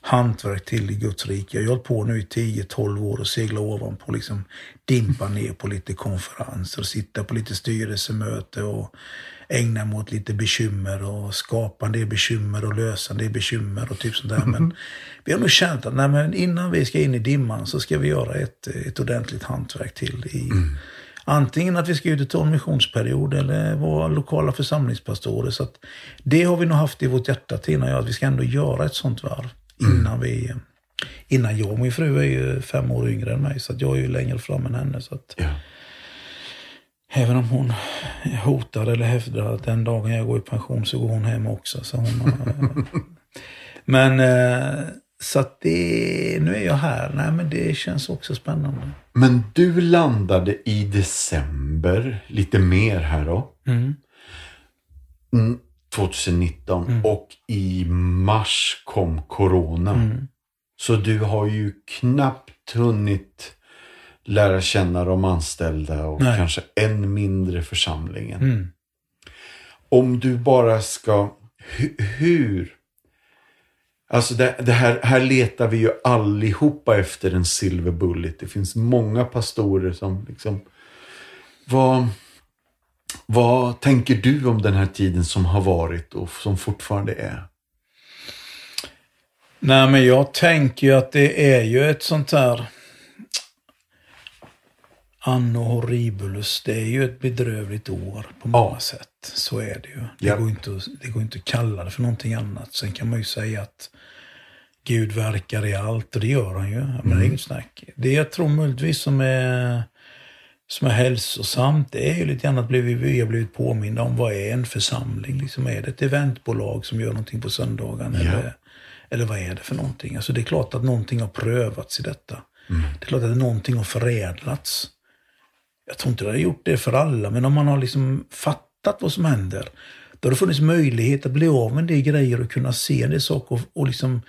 hantverk till i Guds rike. Jag har hållit på nu i 10-12 år och segla ovanpå, liksom dimpa ner på lite konferenser sitta på lite styrelsemöte och ägna mig åt lite bekymmer och skapa en del bekymmer och lösa en del bekymmer och typ sånt där. Men vi har nog känt att nej, men innan vi ska in i dimman så ska vi göra ett, ett ordentligt hantverk till. I, Antingen att vi ska ut och ta en missionsperiod eller vara lokala församlingspastorer. Så att det har vi nog haft i vårt hjärta, Tina och jag, att vi ska ändå göra ett sånt varv innan vi... Innan jag och min fru är ju fem år yngre än mig, så jag är ju längre fram än henne. Så ja. Även om hon hotar eller hävdar att den dagen jag går i pension så går hon hem också. Så hon har, men eh, så att det, nu är jag här. Nej men det känns också spännande. Men du landade i december, lite mer här då. Mm. Mm, 2019. Och i mars kom corona. Mm. Så du har ju knappt hunnit lära känna de anställda och Nej. kanske än mindre församlingen. Mm. Om du bara ska... Hu- hur? Alltså det, det här, här letar vi ju allihopa efter en silver bullet. Det finns många pastorer som liksom... Vad, vad tänker du om den här tiden som har varit och som fortfarande är? Nej men jag tänker ju att det är ju ett sånt här Anno horribulus, det är ju ett bedrövligt år på många Ja. sätt. Så är det ju. Det, Ja. går inte att, det går inte att kalla det för någonting annat. Sen kan man ju säga att Gud verkar i allt och det gör han ju. Men det är inget snack. Det jag tror möjligtvis som är som är hälsosamt, det är ju lite grann att vi har blivit påminna om vad är en församling? Liksom, är det ett eventbolag som gör någonting på söndagen? Ja. Eller, eller vad är det för någonting? Alltså det är klart att någonting har prövats i detta. Mm. Det är klart att någonting har förädlats. Jag tror inte det har gjort det för alla, men om man har liksom fattat vad som händer, då har det funnits möjlighet att bli av med det grejer och kunna se det saker och, och liksom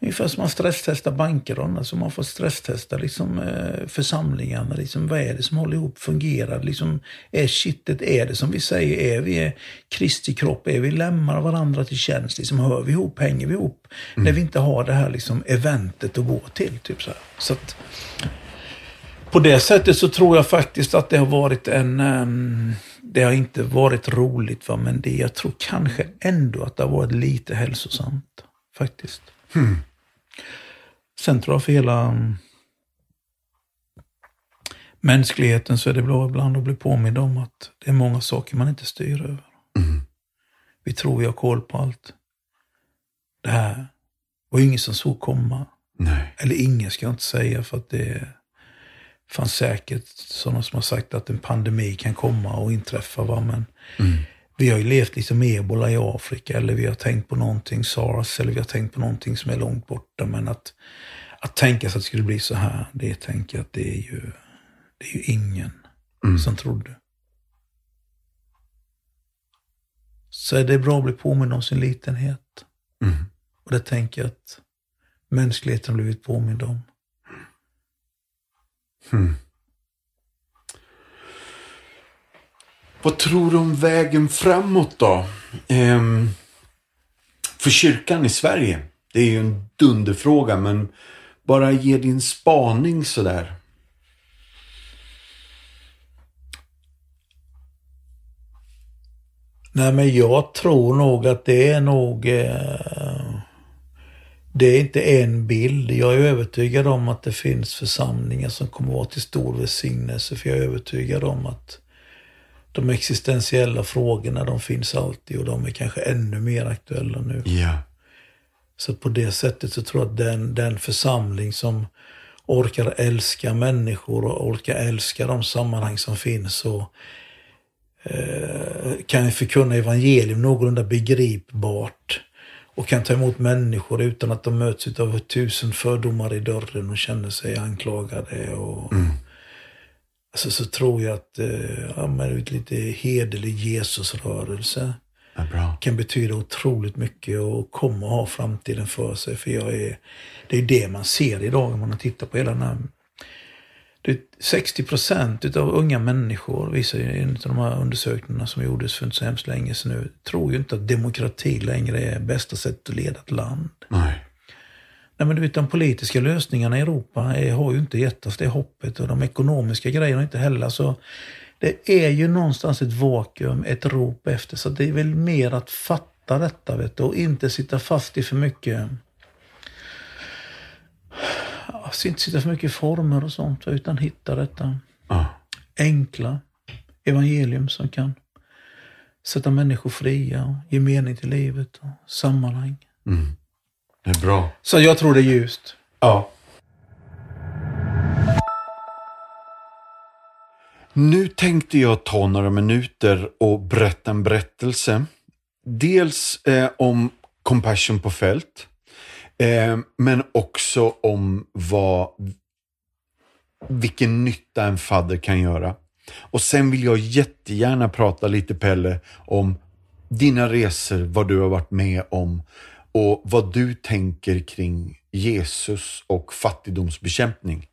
Ungefär som man stresstestar banker, alltså man får stresstesta liksom, eh, församlingarna. Liksom, vad är det som håller ihop, fungerar? Liksom, är kittet, är det som vi säger, är vi Kristi kropp, är vi lämmar varandra till tjänst? Liksom, hör vi ihop, hänger vi ihop? Mm. När vi inte har det här liksom, eventet att gå till. Typ så här. så att, på det sättet så tror jag faktiskt att det har varit en... Um, det har inte varit roligt, va? men det, jag tror kanske ändå att det har varit lite hälsosamt. Faktiskt. Hmm. Sen tror jag för hela mm, mänskligheten så är det bra ibland att bli påmind om att det är många saker man inte styr över. Mm. Vi tror vi har koll på allt. Det här var ingen som såg komma. Nej. Eller ingen ska jag inte säga för att det fanns säkert sådana som har sagt att en pandemi kan komma och inträffa. Va? Men mm vi har ju levt liksom med ebola i Afrika eller vi har tänkt på någonting sars eller vi har tänkt på någonting som är långt borta. Men att, att tänka sig att det skulle bli så här, det tänker jag att det är ju, det är ju ingen mm. som trodde. Så är det bra att bli påmind om sin litenhet. Mm. Och det tänker jag att mänskligheten har blivit påmind om. Hmm. Vad tror du om vägen framåt då? Ehm, för kyrkan i Sverige? Det är ju en dunderfråga, men bara ge din spaning sådär. Nej, men jag tror nog att det är nog... Eh, det är inte en bild. Jag är övertygad om att det finns församlingar som kommer att vara till stor välsignelse. För jag är övertygad om att de existentiella frågorna, de finns alltid och de är kanske ännu mer aktuella nu. Yeah. Så på det sättet så tror jag att den, den församling som orkar älska människor och orkar älska de sammanhang som finns och eh, kan förkunna evangelium någorlunda begripbart och kan ta emot människor utan att de möts av tusen fördomar i dörren och känner sig anklagade. Och, mm alltså, så tror jag att eh, ja, men lite hederlig Jesusrörelse ja, kan betyda otroligt mycket och kommer att ha framtiden för sig. För jag är, det är det man ser idag om man tittar på hela den här 60 procent av unga människor, visar ju en av de här undersökningarna som gjordes för inte så hemskt länge sedan nu, tror ju inte att demokrati längre är bästa sättet att leda ett land. Nej. Nej, men du vet, de politiska lösningarna i Europa är, har ju inte gett oss det hoppet och de ekonomiska grejerna inte heller. Så det är ju någonstans ett vakuum, ett rop efter. Så det är väl mer att fatta detta vet du, och inte sitta fast i för mycket alltså inte sitta för mycket i former och sånt, utan hitta detta ah. enkla evangelium som kan sätta människor fria och ge mening till livet och sammanhang. Mm. Det är bra. Så jag tror det är ljust. Ja. Nu tänkte jag ta några minuter och berätta en berättelse. Dels eh, om Compassion på fält, eh, men också om vad, vilken nytta en fadder kan göra. Och sen vill jag jättegärna prata lite Pelle om dina resor, vad du har varit med om och vad du tänker kring Jesus och fattigdomsbekämpning.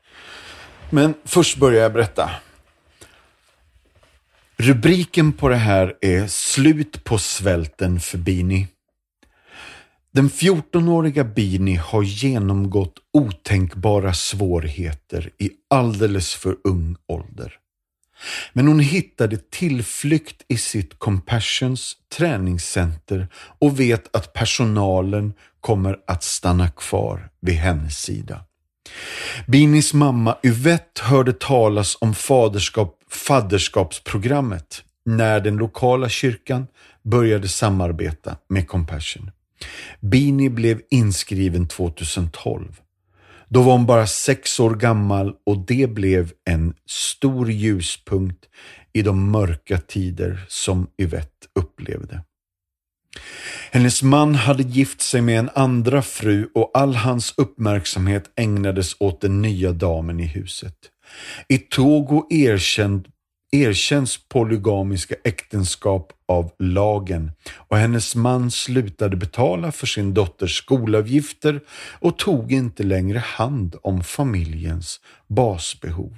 Men först börjar jag berätta. Rubriken på det här är Slut på svälten för Bini. Den 14-åriga Bini har genomgått otänkbara svårigheter i alldeles för ung ålder. Men hon hittade tillflykt i sitt Compassions träningscenter och vet att personalen kommer att stanna kvar vid hennes sida. Binis mamma Yvette hörde talas om faderskap, fadderskapsprogrammet när den lokala kyrkan började samarbeta med Compassion. Bini blev inskriven 2012. Då var hon bara sex år gammal och det blev en stor ljuspunkt i de mörka tider som Yvette upplevde. Hennes man hade gift sig med en andra fru och all hans uppmärksamhet ägnades åt den nya damen i huset. I Togo erkänd, erkänns polygamiska äktenskap av lagen och hennes man slutade betala för sin dotters skolavgifter och tog inte längre hand om familjens basbehov.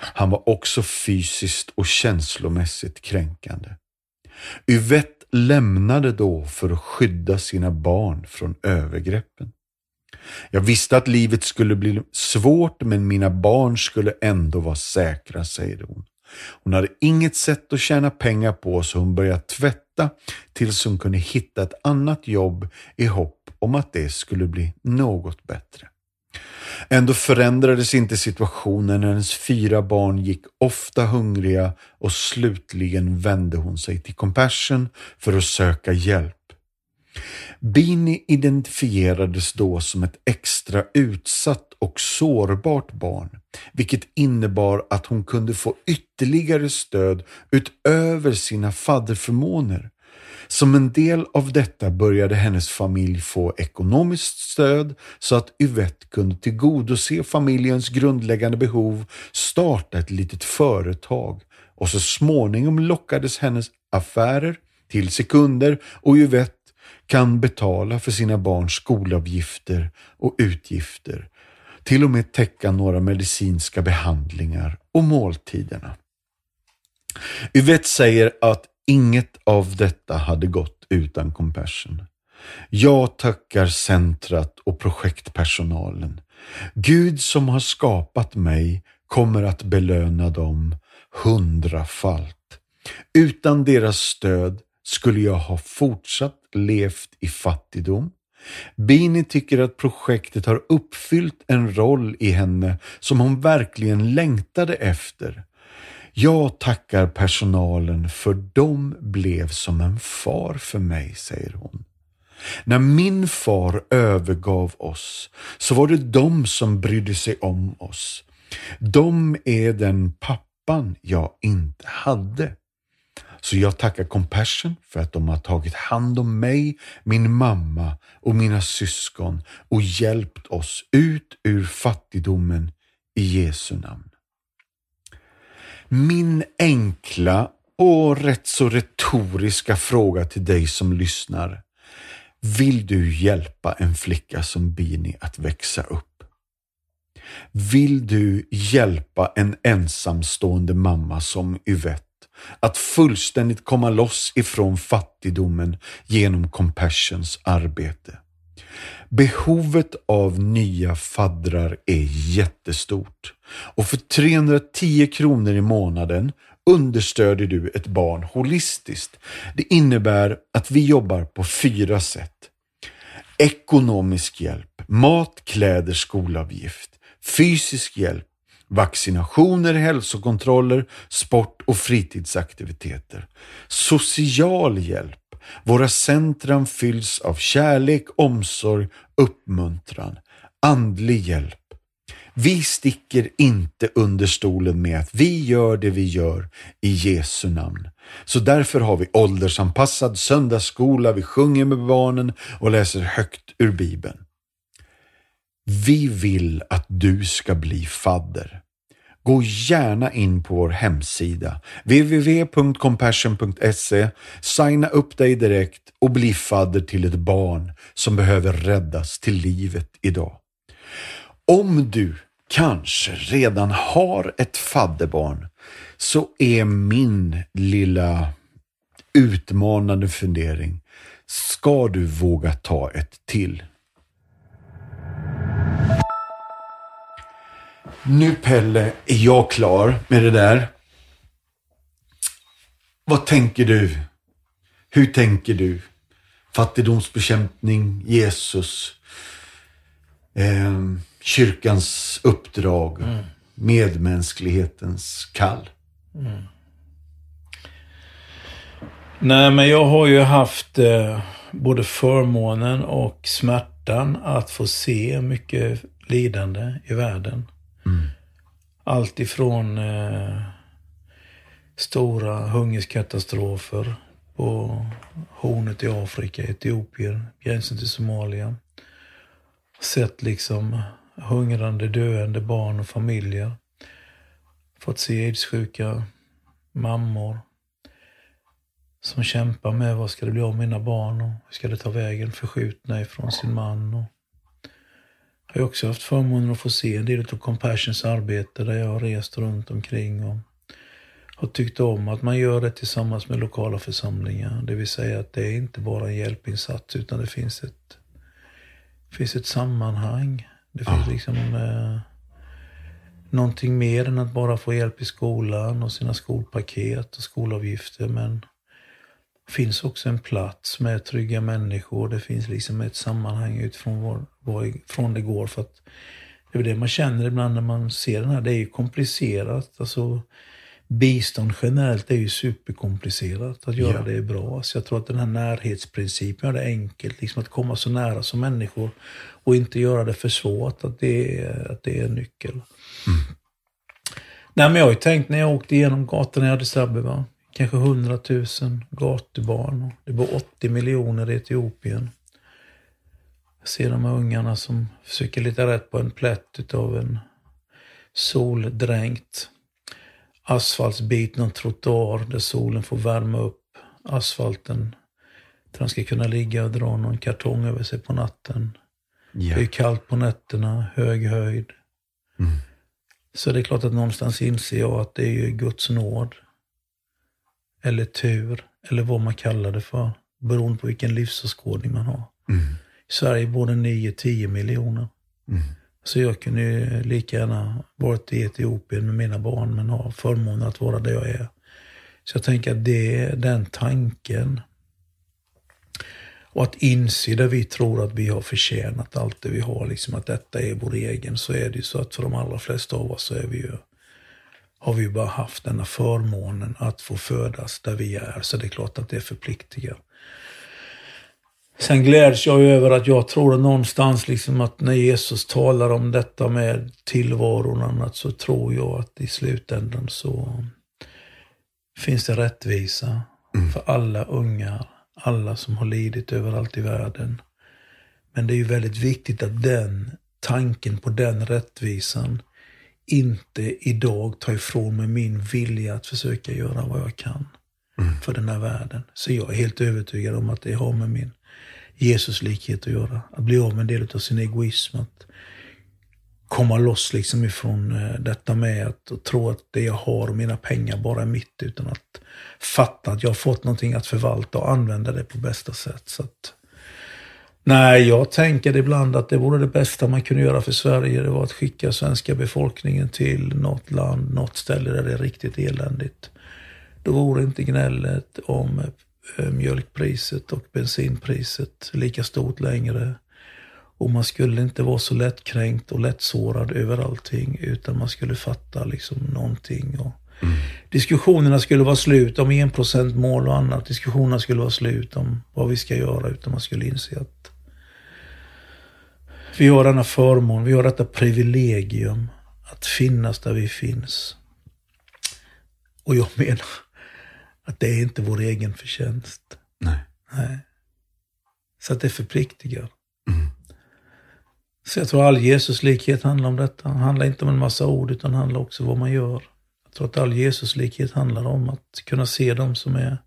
Han var också fysiskt och känslomässigt kränkande. Yvette lämnade då för att skydda sina barn från övergreppen. Jag visste att livet skulle bli svårt men mina barn skulle ändå vara säkra, säger hon. Hon hade inget sätt att tjäna pengar på så hon började tvätta tills hon kunde hitta ett annat jobb i hopp om att det skulle bli något bättre. Ändå förändrades inte situationen när hennes fyra barn gick ofta hungriga och slutligen vände hon sig till Compassion för att söka hjälp. Bini identifierades då som ett extra utsatt och sårbart barn, vilket innebar att hon kunde få ytterligare stöd utöver sina fadderförmåner. Som en del av detta började hennes familj få ekonomiskt stöd så att Yvette kunde tillgodose familjens grundläggande behov, starta ett litet företag och så småningom lockades hennes affärer till sekunder och Yvette kan betala för sina barns skolavgifter och utgifter, till och med täcka några medicinska behandlingar och måltiderna. Yvette säger att inget av detta hade gått utan Compassion. Jag tackar centrat och projektpersonalen. Gud som har skapat mig kommer att belöna dem hundrafalt. Utan deras stöd skulle jag ha fortsatt levt i fattigdom. Bini tycker att projektet har uppfyllt en roll i henne som hon verkligen längtade efter. Jag tackar personalen för de blev som en far för mig, säger hon. När min far övergav oss så var det de som brydde sig om oss. De är den pappan jag inte hade. Så jag tackar Compassion för att de har tagit hand om mig, min mamma och mina syskon och hjälpt oss ut ur fattigdomen i Jesu namn. Min enkla och rätt så retoriska fråga till dig som lyssnar. Vill du hjälpa en flicka som Bini att växa upp? Vill du hjälpa en ensamstående mamma som Yvette att fullständigt komma loss ifrån fattigdomen genom Compassions arbete. Behovet av nya faddrar är jättestort och för 310 kronor i månaden understödjer du ett barn holistiskt. Det innebär att vi jobbar på fyra sätt. Ekonomisk hjälp, mat, kläder, skolavgift, fysisk hjälp, vaccinationer, hälsokontroller, sport och fritidsaktiviteter. Social hjälp. Våra centrum fylls av kärlek, omsorg, uppmuntran. Andlig hjälp. Vi sticker inte under stolen med att vi gör det vi gör i Jesu namn. Så därför har vi åldersanpassad söndagsskola, vi sjunger med barnen och läser högt ur Bibeln. Vi vill att du ska bli fadder. Gå gärna in på vår hemsida www.compassion.se, signa upp dig direkt och bli fadder till ett barn som behöver räddas till livet idag. Om du kanske redan har ett fadderbarn så är min lilla utmanande fundering, ska du våga ta ett till? Nu Pelle, är jag klar med det där. Vad tänker du? Hur tänker du? Fattigdomsbekämpning, Jesus, eh, kyrkans uppdrag, mm. medmänsklighetens kall. Mm. Nej, men jag har ju haft eh, både förmånen och smärtan att få se mycket lidande i världen. Mm. Allt ifrån eh, stora hungerskatastrofer på hornet i Afrika, Etiopien, gränsen till Somalia. Sett liksom hungrande, döende barn och familjer. Fått se aidssjuka mammor som kämpar med vad ska det bli av mina barn och hur ska det ta vägen förskjutna ifrån sin man. Och jag har också haft förmånen att få se en del av Compassions arbete där jag har rest runt omkring och har tyckt om att man gör det tillsammans med lokala församlingar. Det vill säga att det är inte bara en hjälpinsats utan det finns ett, finns ett sammanhang. Det finns Ja. liksom eh, någonting mer än att bara få hjälp i skolan och sina skolpaket och skolavgifter. Men finns också en plats med trygga människor. Det finns liksom ett sammanhang utifrån var, varifrån det går. För att det är det man känner ibland när man ser den här. Det är ju komplicerat. Alltså, bistånd generellt är ju superkomplicerat. Att göra Ja. det är bra. Så jag tror att den här närhetsprincipen gör det enkelt. Liksom att komma så nära som människor och inte göra det för svårt. Att det är, att det är en nyckel. Nej, men jag har ju tänkt när jag åkte igenom gatorna i Addis Abeba. Kanske 100 000 gatubarn. Det bor 80 miljoner i Etiopien. Jag ser de här ungarna som försöker leta rätt på en plätt utav en soldränkt asfaltsbit, någon trottoar där solen får värma upp asfalten. Där de ska kunna ligga och dra någon kartong över sig på natten. Ja. Det är kallt på nätterna, hög höjd. Mm. Så det är klart att någonstans inser jag att det är ju Guds nåd. Eller tur, eller vad man kallar det för. Beroende på vilken livsåskådning man har. Mm. I Sverige bor det 9-10 miljoner. Mm. Så jag kunde ju lika gärna varit i Etiopien med mina barn, men har förmånen att vara där jag är. Så jag tänker att det är den tanken. Och att inse där vi tror att vi har förtjänat allt det vi har, liksom att detta är vår egen, så är det ju så att för de allra flesta av oss så är vi ju, har vi ju bara haft denna förmånen att få födas där vi är. Så det är klart att det förpliktigar. Sen gläds jag över att jag tror någonstans liksom att när Jesus talar om detta med tillvaron och annat så tror jag att i slutändan så finns det rättvisa för alla ungar, alla som har lidit överallt i världen. Men det är ju väldigt viktigt att den tanken på den rättvisan inte idag tar ifrån mig min vilja att försöka göra vad jag kan för den här världen. Så jag är helt övertygad om att det har med min Jesuslikhet att göra. Att bli av med en del av sin egoism. Att komma loss liksom ifrån eh, detta med att att tro att det jag har och mina pengar bara är mitt. Utan att fatta att jag har fått någonting att förvalta och använda det på bästa sätt. Så att, nej, jag tänker ibland att det vore det bästa man kunde göra för Sverige. Det var att skicka svenska befolkningen till något land, något ställe där det är riktigt eländigt. Då vore inte gnället om eh, mjölkpriset och bensinpriset lika stort längre. Och man skulle inte vara så lättkränkt och lättsårad över allting, utan man skulle fatta liksom någonting. Och Diskussionerna skulle vara slut om enprocentmål och annat. Diskussionerna skulle vara slut om vad vi ska göra, utan man skulle inse att vi har denna förmån, vi har detta privilegium att finnas där vi finns. Och jag menar att det är inte vår egen förtjänst. Nej. Nej. Så att det förpliktigar. Mm. Så jag tror all Jesuslikhet handlar om detta. Det handlar inte om en massa ord, utan handlar också om vad man gör. Jag tror att all Jesuslikhet handlar om att kunna se dem som är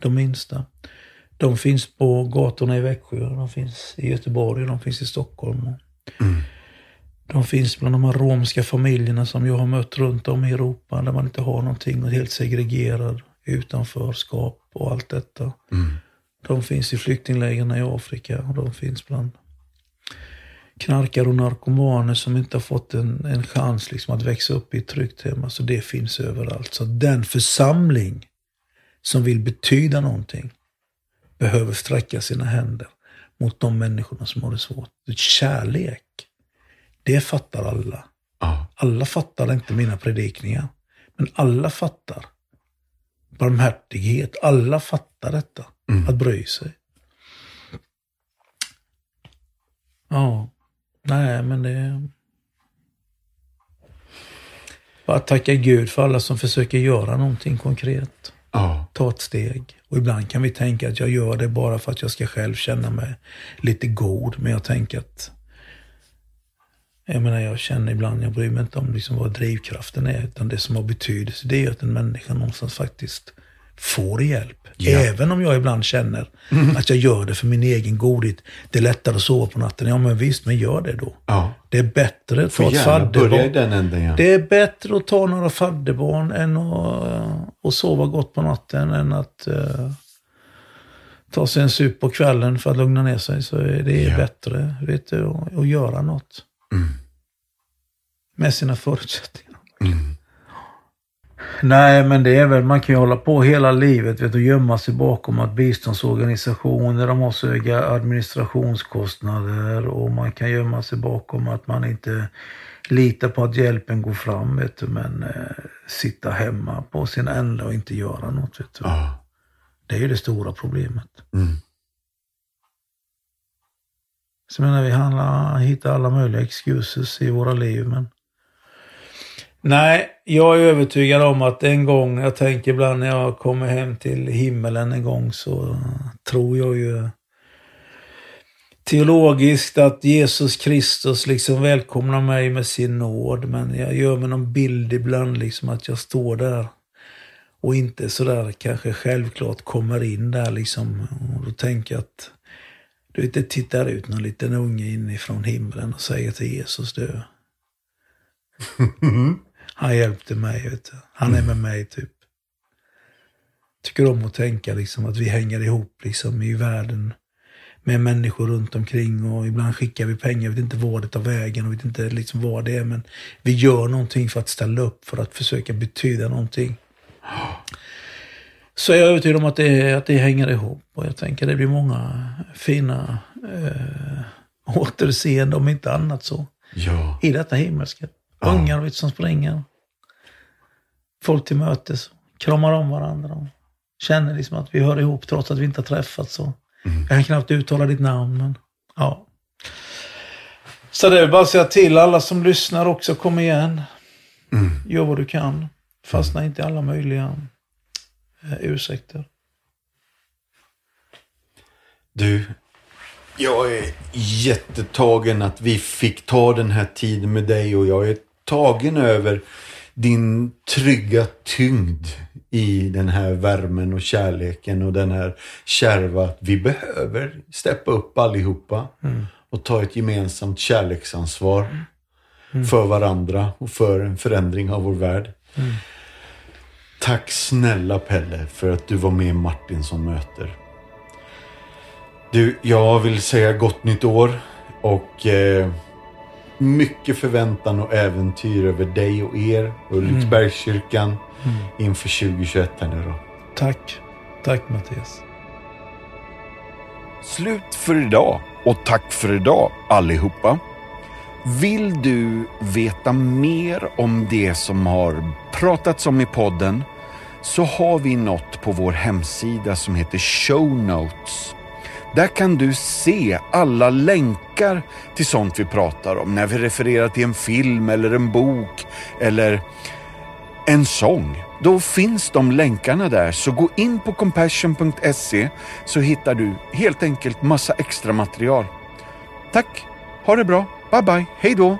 de minsta. De finns på gatorna i Växjö, de finns i Göteborg, de finns i Stockholm. Mm. De finns bland de här romska familjerna som jag har mött runt om i Europa, där man inte har någonting och är helt segregerad, utanförskap och allt detta. Mm. De finns i flyktinglägren i Afrika och de finns bland knarkare och narkomaner som inte har fått en, en chans liksom att växa upp i ett tryggt hem. Alltså det finns överallt. Så den församling som vill betyda någonting behöver sträcka sina händer mot de människorna som har det svårt. Kärlek, det fattar alla. Ja. Alla fattar inte mina predikningar. Men alla fattar barmhärtighet. Alla fattar detta. Mm. Att bry sig. Ja. Nej, men det... Bara tacka Gud för alla som försöker göra någonting konkret. Ja. Ta ett steg. Och ibland kan vi tänka att jag gör det bara för att jag ska själv känna mig lite god. Men jag tänker att jag menar, jag känner ibland, jag bryr mig inte om liksom vad drivkraften är, utan det som har betydelse, det är att en människa någonstans faktiskt får hjälp. Ja. Även om jag ibland känner att jag gör det för min egen godhet. Det är lättare att sova på natten. Ja, men visst, men gör det då. Ja. Det är bättre att ta ett fadderbarn. den änden, ja. Det är bättre att ta några fadderbarn än att, att sova gott på natten än att eh, ta sig en sup på kvällen för att lugna ner sig. Så det är Ja. bättre vet du, att, att göra något. Mm. Med sina förutsättningar. Nej, men det är väl, man kan ju hålla på hela livet vet, och gömma sig bakom att biståndsorganisationer de har så höga administrationskostnader och man kan gömma sig bakom att man inte litar på att hjälpen går fram, vet du, men eh, sitta hemma på sin ända och inte göra något. Vet du. Ja. Det är ju det stora problemet. Mm. Så menar, vi handlar, hittar alla möjliga excuses i våra liv, men... Nej, jag är övertygad om att en gång, jag tänker ibland när jag kommer hem till himmelen en gång så tror jag ju teologiskt att Jesus Kristus liksom välkomnar mig med sin nåd. Men jag gör mig någon bild ibland liksom att jag står där och inte sådär kanske självklart kommer in där liksom. Och då tänker jag att du inte det tittar ut någon liten unge inifrån himlen och säger till Jesus du. Han hjälpte mig, vet du. Han är med mig typ. Tycker om att tänka liksom att vi hänger ihop liksom i världen med människor runt omkring och ibland skickar vi pengar, vet inte var det tar vägen och vet inte liksom vad det är men vi gör någonting för att ställa upp, för att försöka betyda någonting. Så jag är övertygad om att det, att det hänger ihop och jag tänker det blir många fina eh, återseende om inte annat så Ja. i detta himmelska. Ja. Ungar vet, som springer. Folk till mötes. Kramar om varandra. Känner liksom att vi hör ihop trots att vi inte har träffats. Och Jag kan knappt uttala ditt namn, men ja. Så det är bara att säga till alla som lyssnar också, kom igen. Gör vad du kan. Fastna inte i alla möjliga eh, ursäkter. Du, jag är jättetagen att vi fick ta den här tiden med dig och jag är tagen över din trygga tyngd i den här värmen och kärleken och den här kärva att vi behöver steppa upp allihopa och ta ett gemensamt kärleksansvar för varandra och för en förändring av vår värld. Tack snälla Pelle för att du var med i Martin som möter. Du, jag vill säga gott nytt år och eh, mycket förväntan och äventyr över dig och er och Ulriksbergskyrkan inför 2021 här nu då. Tack. Tack Mattias. Slut för idag och tack för idag allihopa. Vill du veta mer om det som har pratats om i podden så har vi något på vår hemsida som heter Show Notes. Där kan du se alla länkar till sånt vi pratar om. När vi refererar till en film eller en bok eller en sång. Då finns de länkarna där, så gå in på compassion.se så hittar du helt enkelt massa extra material. Tack, ha det bra, bye bye, hej då!